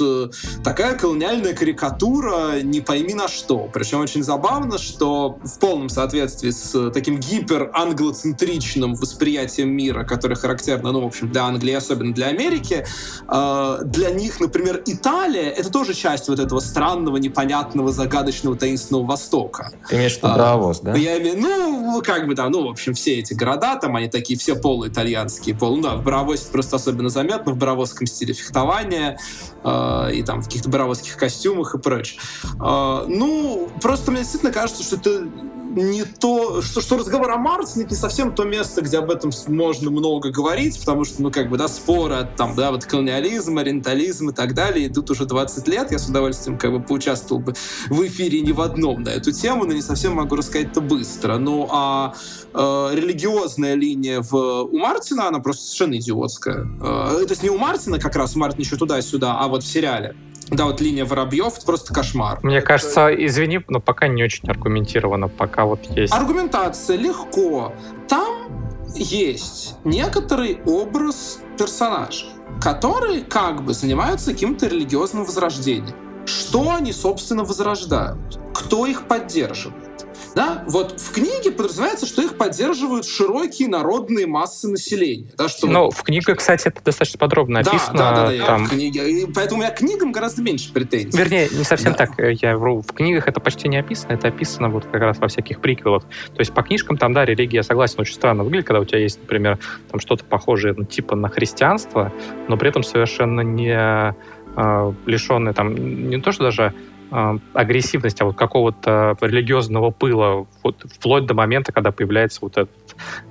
такая колониальная карикатура не пойми на что. Причем очень забавно, что в полном соответствии с таким гипер-англоцентричным восприятием мира, которое характерно, ну в общем, для Англии, особенно для Америки, для них, например, Италия — это тоже часть вот этого странного, непонятного, загадочного, таинственного Востока. Ты имеешь в виду Бравос, да? Я имею, ну, ну, как бы, да, ну, в общем, все эти города, там они такие все полуитальянские, полу, ну, да, в Баровосе просто особенно заметно, в баровосском стиле фехтования, э, и там в каких-то баровосских костюмах и прочее. Э, ну, просто мне действительно кажется, что это не то, что, что разговор о Марсе не совсем то место, где об этом можно много говорить, потому что, ну, как бы, да, споры там, да, вот колониализм, ориентализм и так далее идут уже 20 лет. Я с удовольствием, как бы, поучаствовал бы в эфире не в одном на эту тему, но не совсем могу рассказать это быстро. Ну, а э, религиозная линия в, у Мартина, она просто совершенно идиотская. Э, то есть не у Мартина как раз, у Мартина еще туда-сюда, а вот в сериале Да, вот линия Воробьев это просто кошмар. Мне кажется, извини, но пока не очень аргументировано, пока вот есть. Аргументация легко. Там есть некоторый образ персонажа, которые как бы занимаются каким-то религиозным возрождением. Что они, собственно, возрождают? Кто их поддерживает? Да? Вот в книге подразумевается, что их поддерживают широкие народные массы населения. Да, что Но вот... в книге, кстати, это достаточно подробно описано. Да, да, да, да там... книге, поэтому у меня к книгам гораздо меньше претензий. Вернее, не совсем да. так, э, я вру. В книгах это почти не описано, это описано вот как раз во всяких приквелах. То есть по книжкам там, да, религия, согласен, очень странно выглядит, когда у тебя есть, например, там что-то похожее ну, типа на христианство, но при этом совершенно не э, лишенное там, не то, что даже э, агрессивность, а вот какого-то религиозного пыла, вот вплоть до момента, когда появляется вот этот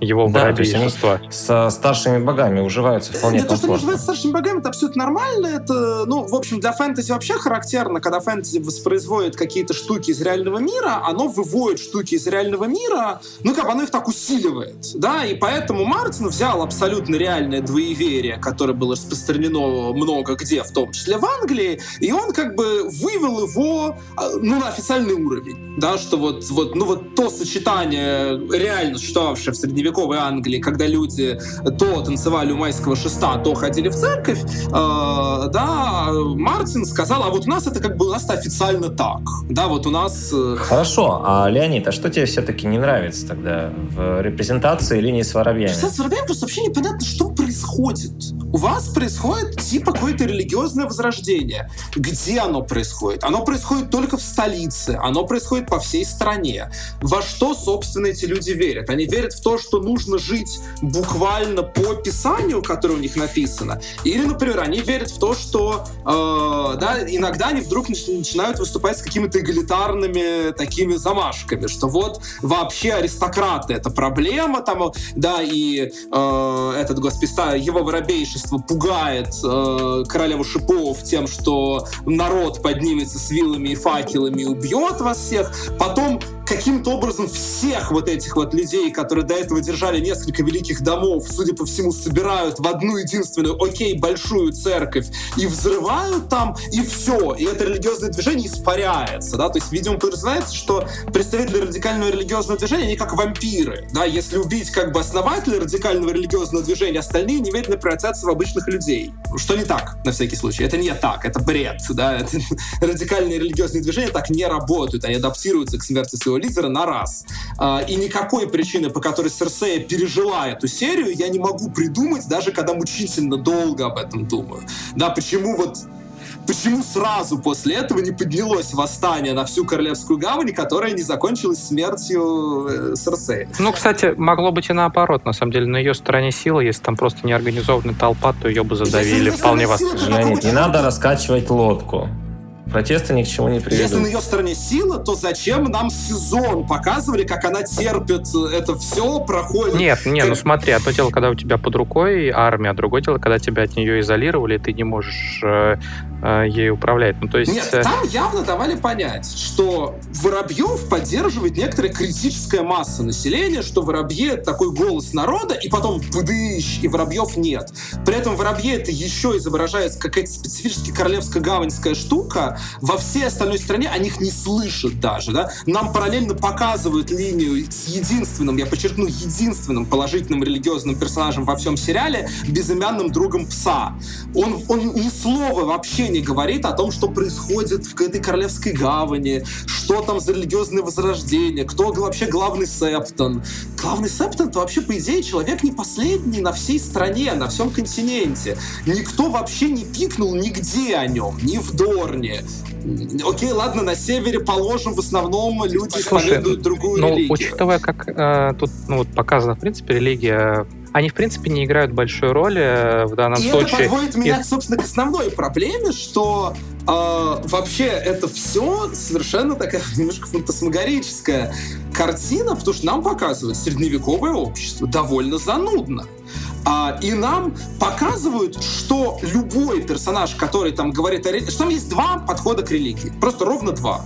его Да, то воробей есть они божества. со старшими богами уживаются вполне Не то, что они комфортно. называются старшими богами, это абсолютно нормально. Это, ну, в общем, для фэнтези вообще характерно, когда фэнтези воспроизводит какие-то штуки из реального мира, оно выводит штуки из реального мира, ну, как бы оно их так усиливает, да, и поэтому Мартин взял абсолютно реальное двоеверие, которое было распространено много где, в том числе в Англии, и он как бы вывел его, а, ну, на официальный уровень, да, что вот, вот, ну, вот то сочетание реально существовавшее в средневековой Англии, когда люди то танцевали у майского шеста, то ходили в церковь, э, да, Мартин сказал, а вот у нас это как бы у нас это официально так, да, вот у нас... э, Хорошо, а Леонид, а что тебе все-таки не нравится тогда в репрезентации линии с воробьями? С воробьями просто вообще непонятно, что происходит. У вас происходит типа какое-то религиозное возрождение. Где оно происходит? Оно происходит только в столице, оно происходит по всей стране. Во что, собственно, эти люди верят? Они верят в то, что нужно жить буквально по писанию, которое у них написано. Или, например, они верят в то, что э, да, иногда они вдруг нач- начинают выступать с какими-то эгалитарными такими замашками, что вот вообще аристократы — это проблема, там, да, и э, этот, господи, его воробейшество пугает э, королеву шипов тем, что народ поднимется с вилами и факелами убьет вас всех. Потом каким-то образом всех вот этих вот людей, которые до этого держали несколько великих домов, судя по всему, собирают в одну единственную, окей, большую церковь и взрывают там, и все. И это религиозное движение испаряется, да, то есть, видимо, подразумевается, что представители радикального религиозного движения, они как вампиры, да, если убить как бы основателя радикального религиозного движения, остальные немедленно превратятся в обычных людей. Что не так, на всякий случай. Это не так, это бред, да, это, [LAUGHS] радикальные религиозные движения так не работают, они адаптируются к смерти своего лидера на раз. А, И никакой причины, по которой Серсея пережила эту серию, я не могу придумать, даже когда мучительно долго об этом думаю. Да, почему вот Почему сразу после этого не поднялось восстание на всю Королевскую гавань, которое не закончилось смертью э, Серсеи? Ну, кстати, могло быть и наоборот. На самом деле, на ее стороне сила, если там просто неорганизованная толпа, то ее бы задавили Если вполне. Леонид, не надо раскачивать лодку. Протесты ни к чему не Если приведут. на ее стороне сила, то зачем нам сезон показывали, как она терпит это все, проходит? Нет, не, ну смотри, одно дело, когда у тебя под рукой армия, а другое дело, когда тебя от нее изолировали, ты не можешь э, э, ей управлять. Ну, то есть... Нет, э, там явно давали понять, что Воробьев поддерживает некоторая критическая масса населения, что Воробье — такой голос народа, и потом бдыщ, и Воробьев нет. При этом Воробье это еще изображается какая-то специфически королевская гаваньская штука. Во всей остальной стране о них не слышат даже. Да? Нам параллельно показывают линию с единственным, я подчеркну, единственным положительным религиозным персонажем во всем сериале, безымянным другом пса. Он, он ни слова вообще не говорит о том, что происходит в этой королевской гавани, что там за религиозное возрождение, кто вообще главный септон. Главный септон это вообще, по идее, человек не последний на всей стране, на всем континенте. Никто вообще не пикнул нигде о нем, ни в Дорне. Окей, ладно, на севере положим, в основном люди Слушай, исповедуют другую Ну, религию. учитывая, как э, тут ну, вот показано, в принципе, религия, они, в принципе, не играют большой роли э, в данном И это случае. подводит меня, собственно, к основной проблеме, что э, вообще это все совершенно такая [LAUGHS] немножко фантасмагорическая картина, потому что нам показывают средневековое общество довольно занудно. А, и нам показывают, что любой персонаж, который там говорит о религии, что там есть два подхода к религии, просто ровно два.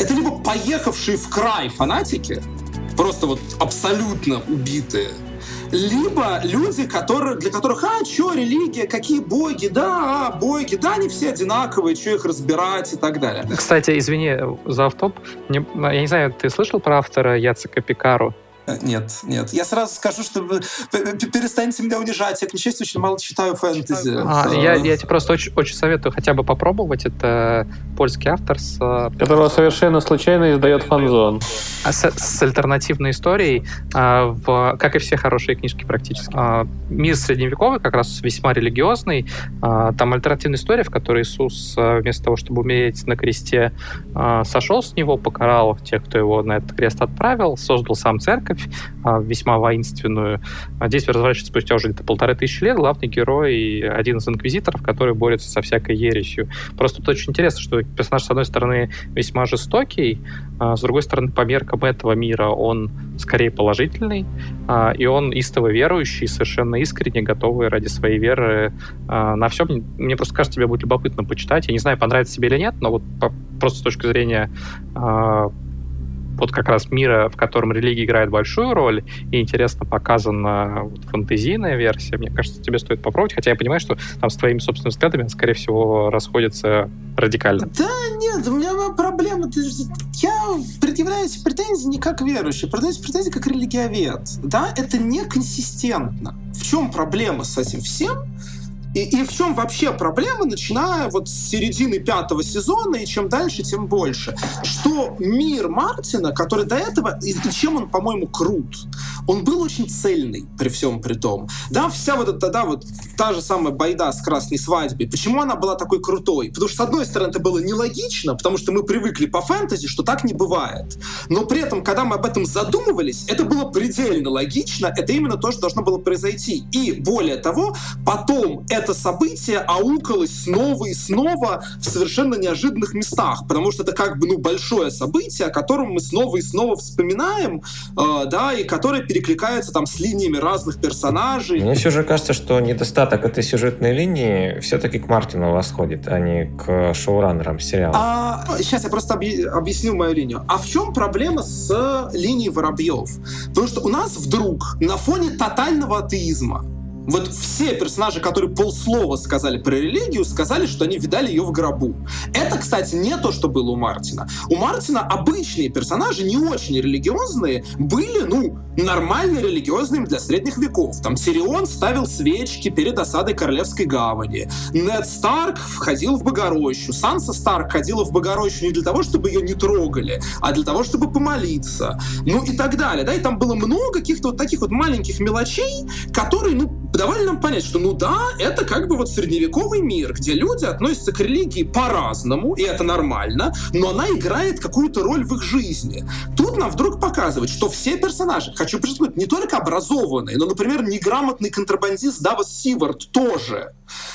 Это либо поехавшие в край фанатики, просто вот абсолютно убитые, либо люди, которые, для которых, а, что, религия, какие боги, да, а, боги, да, они все одинаковые, что их разбирать и так далее. Кстати, извини за автоп. Я не знаю, ты слышал про автора Яцека Пикару? Э, нет, нет. Я сразу скажу, что вы перестаньте меня унижать. Я, к несчастью, очень мало читаю фэнтези. А, я, я тебе просто очень, очень советую хотя бы попробовать. Это польский автор с... Э, Которого совершенно случайно издает фанзон. А с, с альтернативной историей, а, в, как и все хорошие книжки практически. А, мир средневековый, как раз весьма религиозный. Там альтернативная история, в которой Иисус вместо того, чтобы умереть на кресте, сошел с него, покарал тех, кто его на этот крест отправил, создал сам церковь, церковь, а, весьма воинственную. А действие разворачивается спустя уже где-то полторы тысячи лет. Главный герой один из инквизиторов, который борется со всякой ересью. Просто тут очень интересно, что персонаж, с одной стороны, весьма жестокий, а с другой стороны, по меркам этого мира он скорее положительный, и он истово верующий, совершенно искренне готовый ради своей веры на все. Мне просто кажется, тебе будет любопытно почитать. Я не знаю, понравится тебе или нет, но вот просто с точки зрения вот как раз мира, в котором религия играет большую роль, и интересно показана вот фантазийная версия, мне кажется, тебе стоит попробовать, хотя я понимаю, что там с твоими собственными взглядами, скорее всего, расходится радикально. Да нет, у меня проблема. Я предъявляю эти претензии не как верующий, предъявляю претензии как религиовед. Да, это неконсистентно. В чем проблема с этим всем? И, и в чем вообще проблема, начиная вот с середины пятого сезона, и чем дальше, тем больше. Что мир Мартина, который до этого, и, и чем он, по-моему, крут, он был очень цельный при всем при том. Да, вся вот эта, да, вот та же самая байда с красной свадьбой. Почему она была такой крутой? Потому что, с одной стороны, это было нелогично, потому что мы привыкли по фэнтези, что так не бывает. Но при этом, когда мы об этом задумывались, это было предельно логично, это именно то, что должно было произойти. И более того, потом это событие аукалось снова и снова в совершенно неожиданных местах, потому что это как бы ну, большое событие, о котором мы снова и снова вспоминаем, э, да, и которое перекликается там с линиями разных персонажей. Мне все же кажется, что недостаток этой сюжетной линии все-таки к Мартину восходит, а не к шоураннерам сериала. А, сейчас я просто объясню мою линию. А в чем проблема с линией Воробьев? Потому что у нас вдруг на фоне тотального атеизма вот все персонажи, которые полслова сказали про религию, сказали, что они видали ее в гробу. Это, кстати, не то, что было у Мартина. У Мартина обычные персонажи, не очень религиозные, были, ну, нормально религиозными для средних веков. Там Тирион ставил свечки перед осадой Королевской гавани. Нед Старк входил в Богорощу. Санса Старк ходила в Богорощу не для того, чтобы ее не трогали, а для того, чтобы помолиться. Ну и так далее. Да? И там было много каких-то вот таких вот маленьких мелочей, которые, ну, давали нам понять, что ну да, это как бы вот средневековый мир, где люди относятся к религии по-разному, и это нормально, но она играет какую-то роль в их жизни. Тут нам вдруг показывают, что все персонажи, хочу подчеркнуть, не только образованные, но, например, неграмотный контрабандист Давос Сивард тоже.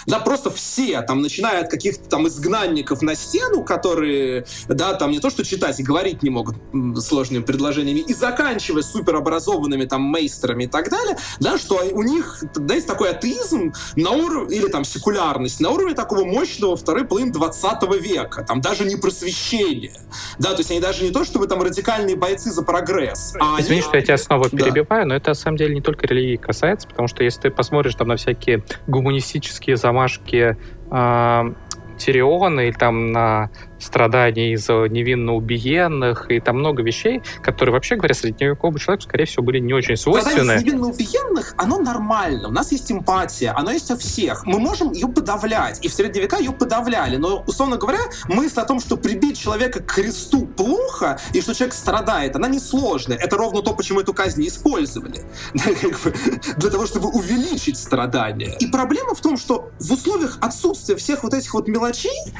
Да, просто все, там, начиная от каких-то там изгнанников на стену, которые, да, там не то что читать и говорить не могут сложными предложениями, и заканчивая суперобразованными там мейстерами и так далее, да, что у них, да, есть такой атеизм на уровне, или там секулярность, на уровне такого мощного второй половины 20 века, там даже не просвещение, да, то есть они даже не то, чтобы там радикальные бойцы за прогресс. А Извини, они... что я тебя снова перебиваю, да. но это на самом деле не только религии касается, потому что если ты посмотришь там на всякие гуманистические замашки э, Тириона или там на страданий из-за невинно убиенных, и там много вещей, которые, вообще говоря, средневековому человеку, скорее всего, были не очень свойственны. Страдание невинно убиенных, оно нормально. У нас есть эмпатия, оно есть у всех. Мы можем ее подавлять, и в средние века ее подавляли. Но, условно говоря, мысль о том, что прибить человека к кресту плохо, и что человек страдает, она несложная. Это ровно то, почему эту казнь использовали. [LAUGHS] Для того, чтобы увеличить страдания. И проблема в том, что в условиях отсутствия всех вот этих вот мелочей,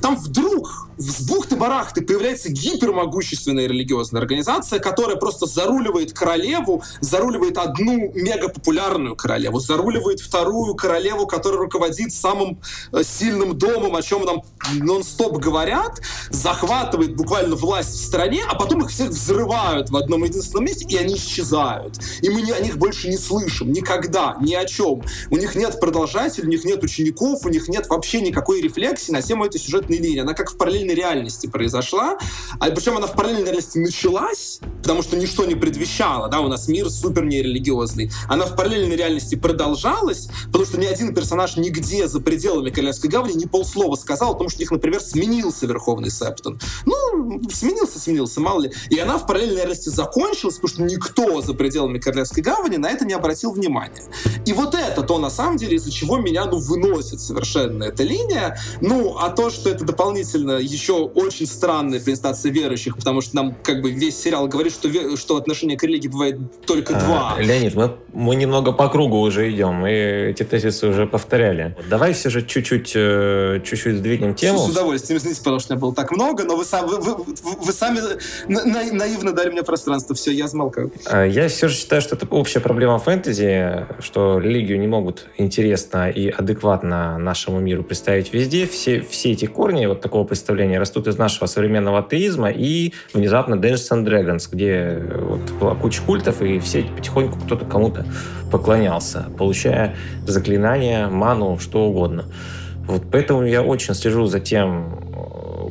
там вдруг с бухты-барахты появляется гипермогущественная религиозная организация, которая просто заруливает королеву, заруливает одну мегапопулярную королеву, заруливает вторую королеву, которая руководит самым э, сильным домом, о чем нам нон-стоп говорят, захватывает буквально власть в стране, а потом их всех взрывают в одном единственном месте, и они исчезают. И мы о них больше не слышим никогда, ни о чем. У них нет продолжателей, у них нет учеников, у них нет вообще никакой рефлексии на тему этой сюжетной линии. Она как в параллельном параллельной реальности произошла, а причем она в параллельной реальности началась, потому что ничто не предвещало, да, у нас мир супер нерелигиозный. Она в параллельной реальности продолжалась, потому что ни один персонаж нигде за пределами Королевской гавани ни полслова сказал о том, что у них, например, сменился Верховный Септон. Ну, сменился, сменился, мало ли. И она в параллельной реальности закончилась, потому что никто за пределами Королевской гавани на это не обратил внимания. И вот это то, на самом деле, из-за чего меня, ну, выносит совершенно эта линия. Ну, а то, что это дополнительно еще очень странная презентация верующих, потому что нам как бы весь сериал говорит, что, что отношение к религии бывает только а, два. Леонид, мы, мы немного по кругу уже идем, мы эти тезисы уже повторяли. Давай все же чуть-чуть э, чуть-чуть сдвинем тему. С удовольствием, извините, потому что у меня было так много, но вы, сам, вы, вы, вы сами на, наивно дали мне пространство, все, я замолкаю. А, я все же считаю, что это общая проблема фэнтези, что религию не могут интересно и адекватно нашему миру представить везде. Все, все эти корни вот такого представления растут из нашего современного атеизма и внезапно Dungeons and Dragons, где вот была куча культов, и все потихоньку кто-то кому-то поклонялся, получая заклинания, ману, что угодно. Вот поэтому я очень слежу за тем,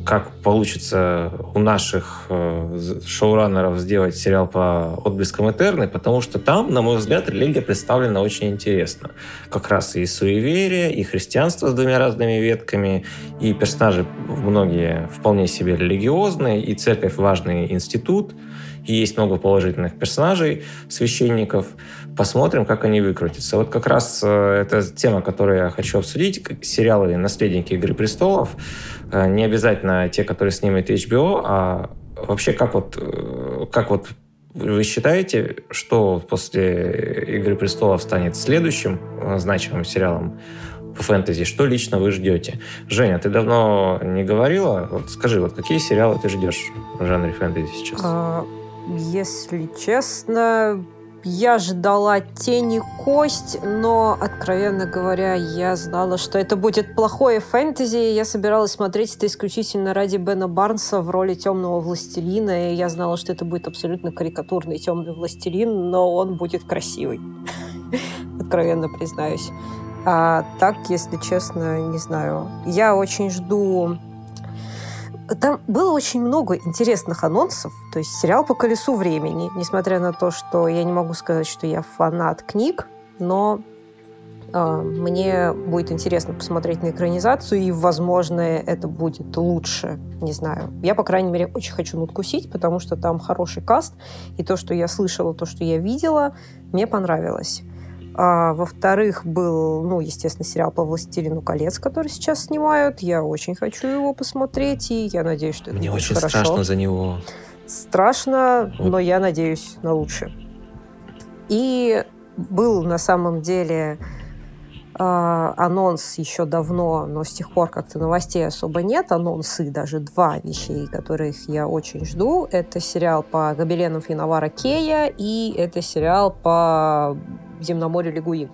как получится у наших э, шоураннеров сделать сериал по отблескам Этерны, потому что там, на мой взгляд, религия представлена очень интересно. Как раз и суеверие, и христианство с двумя разными ветками, и персонажи многие вполне себе религиозные, и церковь важный институт, и есть много положительных персонажей, священников. Посмотрим, как они выкрутятся. Вот как раз э, это тема, которую я хочу обсудить. Сериалы «Наследники Игры престолов». Э, не обязательно те, которые снимет HBO, а вообще как вот, э, как вот вы считаете, что после «Игры престолов» станет следующим значимым сериалом по фэнтези? Что лично вы ждете? Женя, ты давно не говорила. Вот скажи, вот какие сериалы ты ждешь в жанре фэнтези сейчас? А, если честно, я ждала тени кость, но, откровенно говоря, я знала, что это будет плохое фэнтези. Я собиралась смотреть это исключительно ради Бена Барнса в роли темного властелина. И я знала, что это будет абсолютно карикатурный темный властелин, но он будет красивый. [LAUGHS] Откровенно признаюсь. А так, если честно, не знаю. Я очень жду там было очень много интересных анонсов. То есть сериал по колесу времени. Несмотря на то, что я не могу сказать, что я фанат книг, но э, мне будет интересно посмотреть на экранизацию, и, возможно, это будет лучше. Не знаю. Я, по крайней мере, очень хочу надкусить, потому что там хороший каст, и то, что я слышала, то, что я видела, мне понравилось. А, во-вторых, был, ну, естественно, сериал по «Властелину колец», который сейчас снимают. Я очень хочу его посмотреть, и я надеюсь, что это Мне очень хорошо. страшно за него. Страшно, вот. но я надеюсь на лучшее. И был на самом деле э, анонс еще давно, но с тех пор как-то новостей особо нет. Анонсы, даже два вещей, которых я очень жду. Это сериал по гобеленам Финовара Кея и это сериал по Земноморье Лигуин.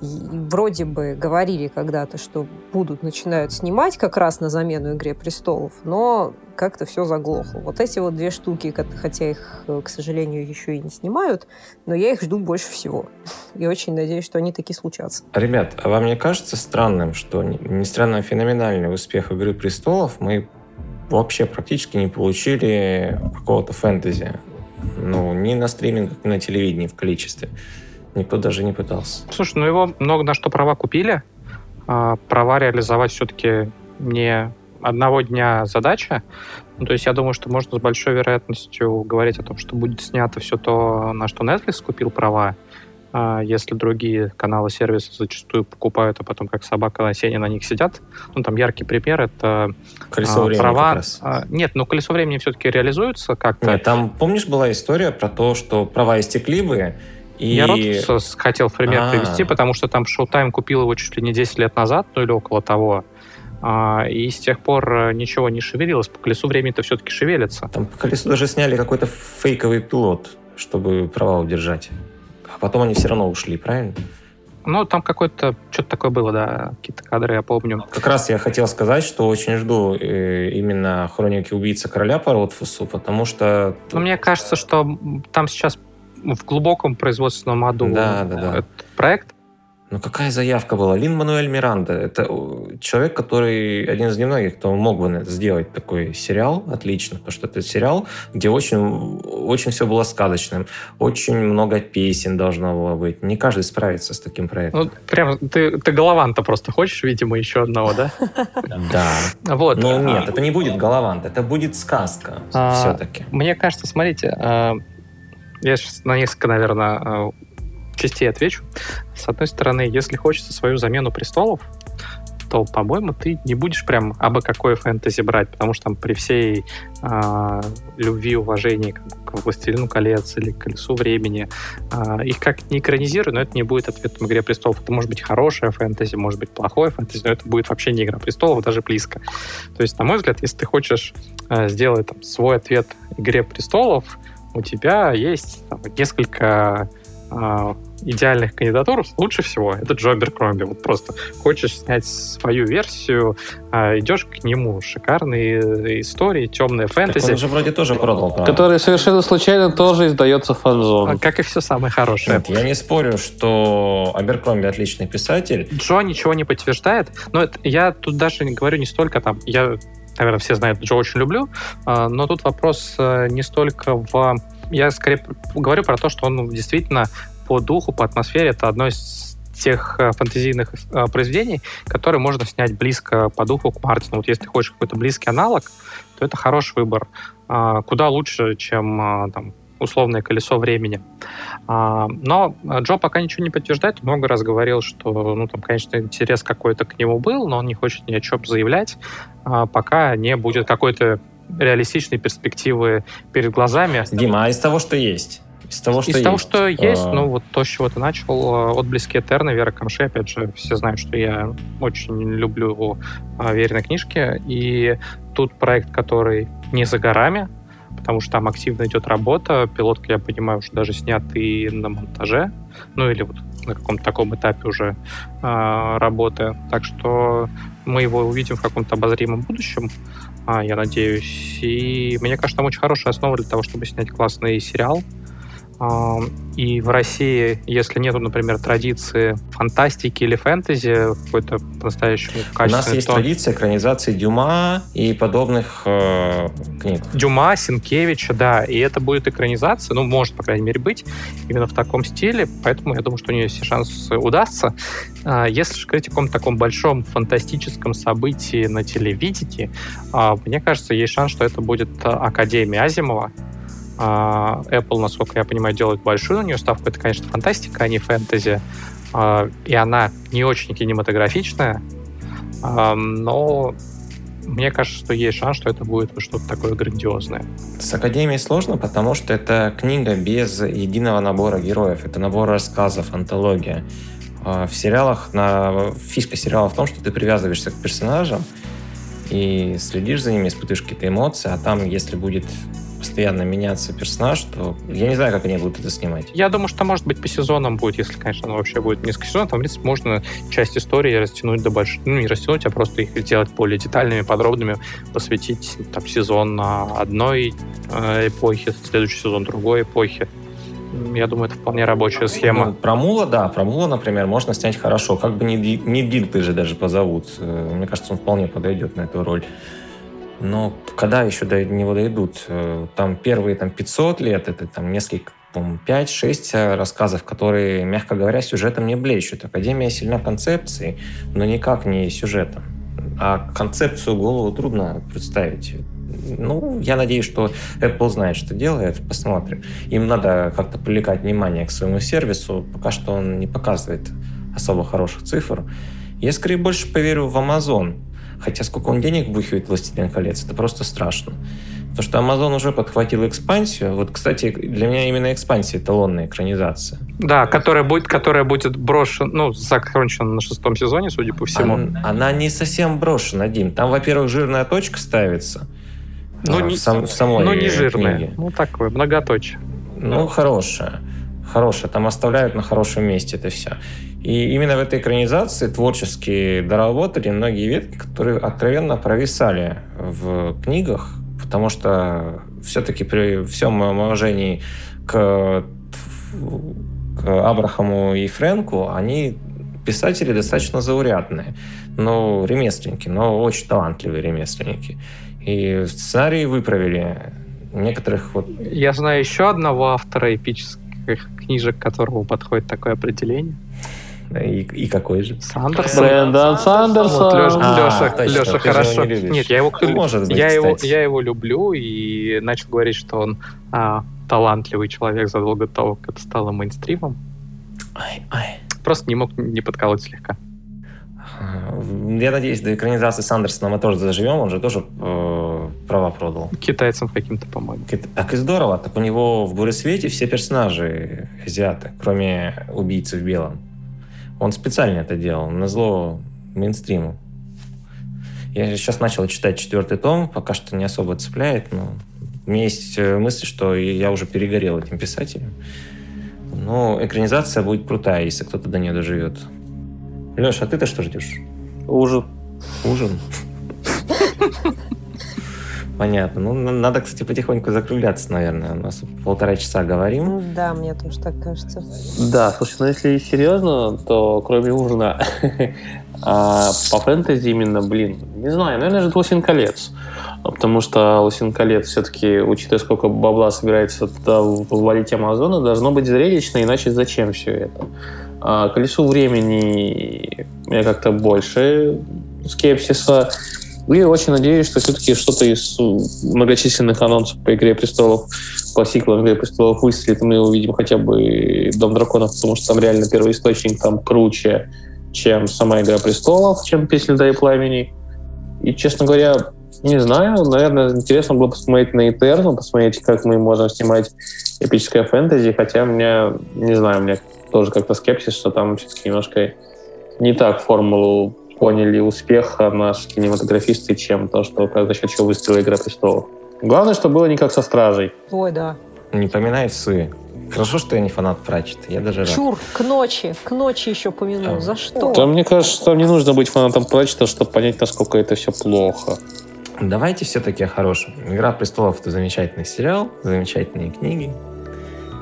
И вроде бы говорили когда-то, что будут начинают снимать как раз на замену «Игре престолов», но как-то все заглохло. Вот эти вот две штуки, хотя их, э, к сожалению, еще и не снимают, но я их жду больше всего. [LAUGHS] И очень надеюсь, что они таки случатся. Ребят, а вам не кажется странным, что, несмотря на феноменальный успех «Игры престолов», мы вообще практически не получили какого-то фэнтези? Ну, ни на стримингах, ни на телевидении в количестве. Никто даже не пытался. Слушай, ну его много на что права купили. А, права реализовать все-таки не одного дня задача. Ну, то есть я думаю, что можно с большой вероятностью говорить о том, что будет снято все то, на что Netflix купил права, а, если другие каналы сервиса зачастую покупают, а потом как собака на сене на них сидят. Ну, там яркий пример — это колесо а, времени права. Раз. Нет, ну колесо времени все-таки реализуется как-то. Нет, там, помнишь, была история про то, что права истекли бы, и... Я Ротус хотел в пример А-а-а. привести, потому что там Showtime купил его чуть ли не 10 лет назад, ну или около того. А, и с тех пор э, ничего не шевелилось. По колесу времени-то все-таки шевелится. Там по колесу даже сняли какой-то фейковый пилот, чтобы права удержать. А потом они все равно ушли, правильно? Ну, там какое-то, что-то такое было, да, какие-то кадры, я помню. Как раз я хотел сказать, что очень жду э, именно «Хроники убийцы короля» по Ротфусу, потому что... Ну, мне кажется, что там сейчас в глубоком производственном аду да, да, да. этот проект. Ну какая заявка была? Лин Мануэль Миранда. Это человек, который один из немногих, кто мог бы сделать такой сериал отлично, потому что это сериал, где очень, очень все было сказочным, очень много песен должно было быть. Не каждый справится с таким проектом. Ну, прям ты, ты Голованта просто хочешь, видимо, еще одного, да? [LAUGHS] Да. Вот. Ну нет, это не будет Головант, это будет сказка а, все-таки. Мне кажется, смотрите, а, я сейчас на несколько, наверное, а, частей отвечу. С одной стороны, если хочется свою замену престолов, то, по-моему, ты не будешь прям абы какое фэнтези брать, потому что там при всей э, любви уважении к, к «Властелину колец» или к «Колесу времени» э, их как не экранизируют, но это не будет ответом «Игре престолов». Это может быть хорошее фэнтези, может быть плохое фэнтези, но это будет вообще не «Игра престолов», даже близко. То есть, на мой взгляд, если ты хочешь э, сделать там, свой ответ «Игре престолов», у тебя есть там, несколько э, идеальных кандидатур лучше всего это Джобер Кромби. Вот просто хочешь снять свою версию, э, идешь к нему. Шикарные истории, темные фэнтези. Так он же вроде тоже продал, правда? Который совершенно случайно тоже издается фанзон. Как и все самое хорошее. Нет, я не спорю, что Аберкромби отличный писатель. Джо ничего не подтверждает, но это, я тут даже не говорю не столько там, я наверное, все знают, Джо очень люблю, а, но тут вопрос э, не столько в я скорее говорю про то, что он действительно по духу, по атмосфере это одно из тех э, фантазийных э, произведений, которые можно снять близко по духу к Мартину. Вот если ты хочешь какой-то близкий аналог, то это хороший выбор. А, куда лучше, чем а, там, условное колесо времени. А, но Джо пока ничего не подтверждает. Много раз говорил, что, ну, там, конечно, интерес какой-то к нему был, но он не хочет ни о чем заявлять, пока не будет какой-то реалистичной перспективы перед глазами. Дима, а из того, что есть? Из того, что Из есть. того, что есть, а... ну вот то, с чего ты начал, отблески Этерна, Вера Камши, опять же, все знают, что я очень люблю а, Верины книжки, и тут проект, который не за горами, потому что там активно идет работа, пилотка, я понимаю, уже даже снят и на монтаже, ну или вот на каком-то таком этапе уже э, работы, так что мы его увидим в каком-то обозримом будущем, а, я надеюсь. И мне кажется, там очень хорошая основа для того, чтобы снять классный сериал. И в России, если нету, например, традиции фантастики или фэнтези, какой-то по-настоящему У нас есть то... традиция экранизации Дюма и подобных э, книг. Дюма, Синкевича, да. И это будет экранизация, ну, может, по крайней мере, быть именно в таком стиле. Поэтому я думаю, что у нее все шансы удастся. А, если же говорить о каком-то таком большом фантастическом событии на телевидении, а, мне кажется, есть шанс, что это будет Академия Азимова. А, Apple, насколько я понимаю, делает большую на нее ставку. Это, конечно, фантастика, а не фэнтези. А, и она не очень кинематографичная, а, но мне кажется, что есть шанс, что это будет что-то такое грандиозное. С Академией сложно, потому что это книга без единого набора героев. Это набор рассказов, антология. В сериалах, на... фишка сериала в том, что ты привязываешься к персонажам и следишь за ними, испытываешь какие-то эмоции, а там, если будет постоянно меняться персонаж, то я не знаю, как они будут это снимать. Я думаю, что, может быть, по сезонам будет, если, конечно, оно вообще будет несколько сезонов, там, в принципе, можно часть истории растянуть до больших, ну, не растянуть, а просто их сделать более детальными, подробными, посвятить там сезон на одной э, эпохе, следующий сезон другой эпохи. Я думаю, это вполне рабочая схема. Ну, про Мула, да, про Мула, например, можно снять хорошо. Как бы не, не Дилты же даже позовут. Э, мне кажется, он вполне подойдет на эту роль. Но когда еще до него дойдут? Э, там первые там, 500 лет, это там несколько, по-моему, 5-6 э, рассказов, которые, мягко говоря, сюжетом не блещут. Академия сильна концепцией, но никак не сюжетом. А концепцию голову трудно представить. Ну, я надеюсь, что Apple знает, что делает. Посмотрим. Им надо как-то привлекать внимание к своему сервису. Пока что он не показывает особо хороших цифр. Я скорее больше поверю в Amazon. Хотя сколько он денег бухивает «Властелин колец», это просто страшно. Потому что Amazon уже подхватил экспансию. Вот, кстати, для меня именно экспансия эталонная экранизация. Да, которая будет, которая будет брошена, ну, закончена на шестом сезоне, судя по всему. Она, она не совсем брошена, Дим. Там, во-первых, жирная точка ставится. Ну, а, не, в, сам, в самой ну, не жирная. Книге. Ну, такое, многоточие. Ну, хорошая. Хорошая. Там оставляют на хорошем месте это все. И именно в этой экранизации творчески доработали многие ветки, которые откровенно провисали в книгах, потому что все-таки при всем моем уважении к, к Абрахаму и Фрэнку, они писатели достаточно заурядные, но ремесленники, но очень талантливые ремесленники. И сценарии выправили некоторых вот... Я знаю еще одного автора эпических книжек, которому подходит такое определение. И, и какой же? Сандерсон. Брэндон Сандерсон. Вот Леша, А, Леша, точно, Леша хорошо. не. Нет, я его, Ну, может быть, я, его, я его люблю и начал говорить, что он а, талантливый человек задолго до того, как это стало мейнстримом. Ай, ай. Просто не мог не подколоть слегка. Я надеюсь, до экранизации Сандерсона мы тоже заживем. Он же тоже э, права продал. Китайцам каким-то, по-моему. Так и здорово. Так у него в «Буре свете» все персонажи азиаты, кроме убийцы в белом. Он специально это делал, на зло мейнстриму. Я сейчас начал читать четвертый том, пока что не особо цепляет, но у меня есть э, мысль, что я уже перегорел этим писателем. Но экранизация будет крутая, если кто-то до нее доживет. Леша, а ты-то что ждешь? Ужин. Ужин? [LAUGHS] Понятно. Ну, на- надо, кстати, потихоньку закругляться, наверное. У нас полтора часа говорим. Ну Да, мне тоже так кажется. Да, слушай, ну если серьезно, то кроме ужина, [LAUGHS] а, по фэнтези именно, блин, не знаю, наверное, же «Властелин колец». Потому что «Властелин колец» все-таки, учитывая, сколько бабла собирается туда ввалить Амазона, должно быть зрелищно, иначе зачем все это? А, «Колесу времени» меня как-то больше скепсиса. И очень надеюсь, что все-таки что-то из многочисленных анонсов по «Игре престолов», по сиквелам «Игры престолов» выстрелит, мы увидим хотя бы «Дом драконов», потому что там реально первый источник там круче, чем сама «Игра престолов», чем «Песня льда и пламени». И, честно говоря, не знаю, наверное, интересно было посмотреть на Этерну, посмотреть, как мы можем снимать эпическое фэнтези, хотя у меня, не знаю, у меня тоже как-то скепсис, что там все-таки немножко не так формулу поняли успеха наши кинематографисты, чем то, что как за счет чего выстрелила «Игра престолов». Главное, что было не как со «Стражей». Ой, да. Не поминай суи. Хорошо, что я не фанат Пратчета. Я даже рад. Чур, к ночи, к ночи еще помянул. А. За что? Там, мне кажется, там не нужно быть фанатом Пратчета, чтобы понять, насколько это все плохо. Давайте все-таки о хорошем. «Игра престолов» — это замечательный сериал, замечательные книги,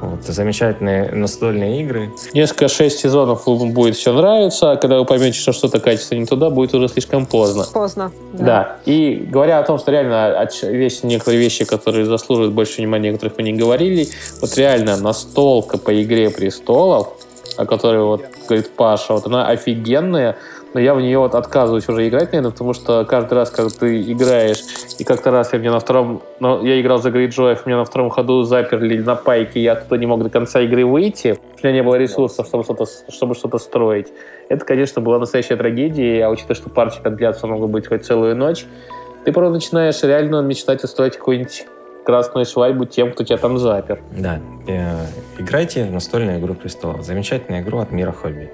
вот, замечательные настольные игры. Несколько шесть сезонов вам будет все нравиться, а когда вы поймете, что что-то качество не туда, будет уже слишком поздно. Поздно. Да. И говоря о том, что реально от- есть некоторые вещи, которые заслуживают больше внимания, о которых мы не говорили, вот реально настолка по «Игре престолов», о которой вот говорит Паша, вот она офигенная, но я в нее вот отказываюсь уже играть, наверное, потому что каждый раз, когда ты играешь, и как-то раз я мне на втором, ну, я играл за Грейджоев, меня на втором ходу заперли на пайке, я оттуда не мог до конца игры выйти, у меня не было ресурсов, чтобы что-то, чтобы что-то строить. Это, конечно, была настоящая трагедия, а учитывая, что парчика длятся могут быть хоть целую ночь, ты порой начинаешь реально мечтать устроить какую-нибудь красную свадьбу тем, кто тебя там запер. Да, э, играйте в настольную игру престолов. Замечательную игру от мира хобби.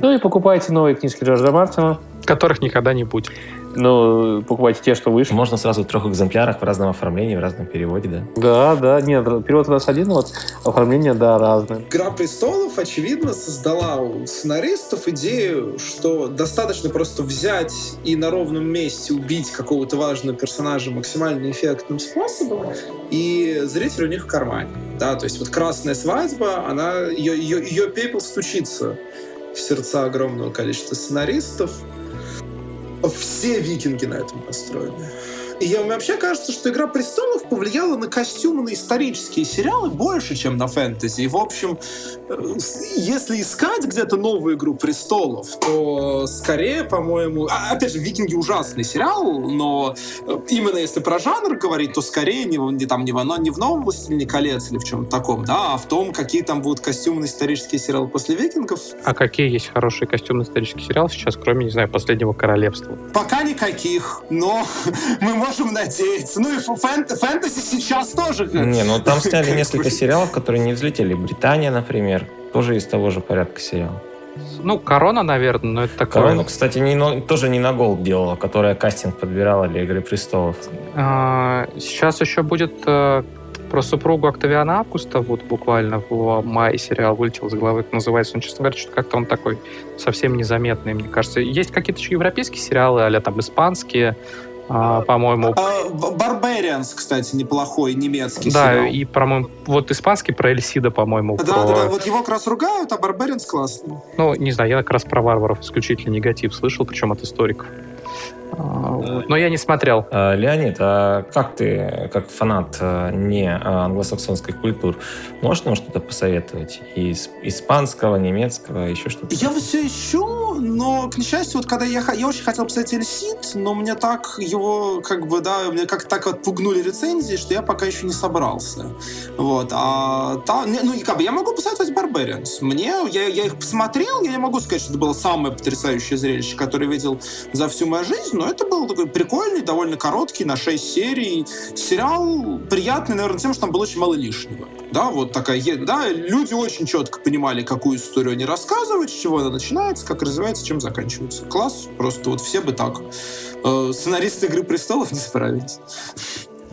Ну и покупайте новые книжки Джорджа Мартина. Которых никогда не будет. Ну, покупайте те, что вышли. Можно сразу в трех экземплярах в разном оформлении, в разном переводе, да? Да, да, нет, перевод у нас один, вот оформление, да, разное. «Игра престолов», очевидно, создала у сценаристов идею, что достаточно просто взять и на ровном месте убить какого-то важного персонажа максимально эффектным способом, и зритель у них в кармане. Да, то есть вот «Красная свадьба», она, ее, ее, ее пепел стучится в сердца огромного количества сценаристов. Все викинги на этом построены. И я, вообще кажется, что «Игра престолов» повлияла на костюмы, исторические сериалы больше, чем на фэнтези. И, в общем, э, если искать где-то новую «Игру престолов», то скорее, по-моему... а, опять же, «Викинги» ужасный сериал, но э, именно если про жанр говорить, то скорее не, в- не, там, не, в, не в «Новом властелине колец» или в чем-то таком, да, а в том, какие там будут костюмные исторические сериалы после «Викингов». А какие есть хорошие костюмные исторические сериалы сейчас, кроме, не знаю, «Последнего королевства»? Пока никаких, но [LAUGHS] мы можем надеяться. Ну и ф- фэн- фэнтези сейчас тоже. Не, ну там сняли [LAUGHS] несколько сериалов, которые не взлетели. Британия, например, тоже из того же порядка сериал. Ну, «Корона», наверное, но это такое... Корону, кстати, не, но- тоже не на Голд делала, которая кастинг подбирала для «Игры престолов». А, Сейчас еще будет э, про супругу Октавиана Августа, вот буквально в мае сериал вылетел с головы, называется. Он, честно говоря, что-то как-то он такой совсем незаметный, мне кажется. Есть какие-то еще европейские сериалы, а там испанские, а, по-моему. А, Barbarians, кстати, неплохой немецкий Да, сериал. и, по-моему, вот испанский про Эльсида, по-моему. Да, про- да, да, вот его как раз ругают, а Barbarians классный. Ну, не знаю, я как раз про варваров исключительно негатив слышал, причем от историков. А, вот. Но я не смотрел. А, Леонид, а как ты, как фанат а, не а, англосаксонской культуры, можешь нам что-то посоветовать? Из испанского, немецкого, еще что-то? Я все ищу, но, к несчастью, вот когда я, я очень хотел посмотреть Эльсид, но мне так его, как бы, да, мне как так отпугнули рецензии, что я пока еще не собрался. Вот. А та, не, ну, и как бы, я могу посоветовать Barbarians. Мне, я, я их посмотрел, я не могу сказать, что это было самое потрясающее зрелище, которое я видел за всю мою жизнь, но это был такой прикольный, довольно короткий, на 6 серий сериал, приятный, наверное, тем, что там было очень мало лишнего. Да, вот такая, да, люди очень четко понимали, какую историю они рассказывают, с чего она начинается, как развивается, чем заканчивается. Класс, просто вот все бы так. Э, Сценаристы «Игры престолов» [LAUGHS] не справились.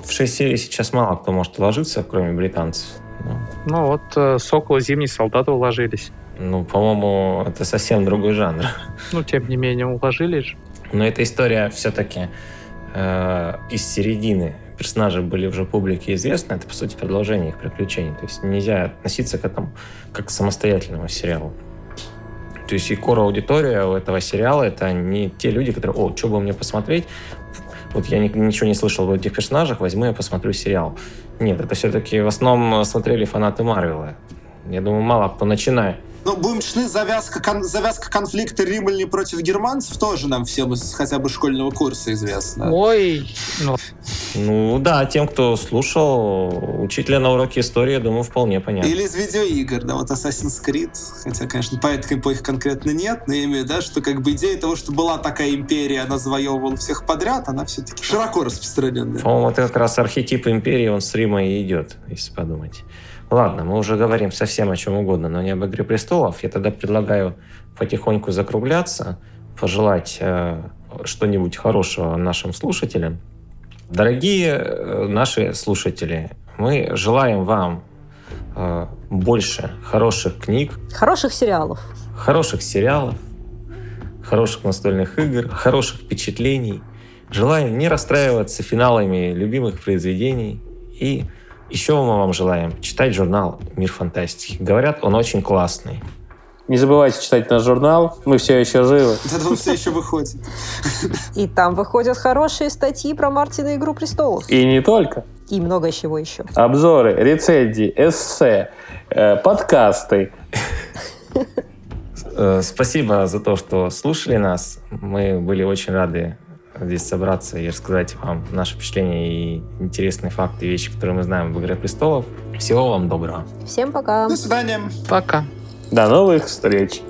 В 6 серий сейчас мало кто может уложиться, кроме британцев. Ну, Ну вот э, Сокол, Зимний солдат уложились. Ну, по-моему, это совсем другой жанр. Ну, тем не менее, уложились же. Но эта история все-таки э, из середины. Персонажи были уже публике известны. Это, по сути, продолжение их приключений. То есть нельзя относиться к этому как к самостоятельному сериалу. То есть и кора аудитория у этого сериала это не те люди, которые, о, что бы мне посмотреть? Вот я ни- ничего не слышал об этих персонажах, возьму я посмотрю сериал. Нет, это все-таки в основном смотрели фанаты Марвела. Я думаю, мало кто начинает. Ну, будем честны, завязка, кон- завязка конфликта римляне против германцев тоже нам всем из хотя бы школьного курса известна. Ой, ну, Ну да, тем, кто слушал учителя на уроке истории, я думаю, вполне понятно. Или из видеоигр, да, вот Assassin's Creed, хотя, конечно, по этой эпохе конкретно нет, но я имею в виду, да, что как бы идея того, что была такая империя, она завоевывала всех подряд, она все-таки широко распространенная. По-моему, это как раз архетип империи, он с Рима и идет, если подумать. Ладно, мы уже говорим совсем о чем угодно, но не об «Игре престолов». Я тогда предлагаю потихоньку закругляться, пожелать э, что-нибудь хорошего нашим слушателям. Дорогие э, наши слушатели, мы желаем вам э, больше хороших книг, Хороших сериалов. хороших сериалов, хороших настольных игр, хороших впечатлений. Желаем не расстраиваться финалами любимых произведений. И еще мы вам желаем читать журнал «Мир фантастики». Говорят, он очень классный. Не забывайте читать наш журнал. Мы все еще живы. [LAUGHS] Это он все еще выходит. И там выходят хорошие статьи про Мартина «Игру престолов». И не только. И много чего еще. Обзоры, рецензии, эссе, э, подкасты. Э, Спасибо за то, что слушали нас. Мы были очень рады здесь собраться и рассказать вам наши впечатления и интересные факты и вещи, которые мы знаем об «Игре престолов». Всего вам доброго. Всем пока. До свидания. Пока. До новых встреч.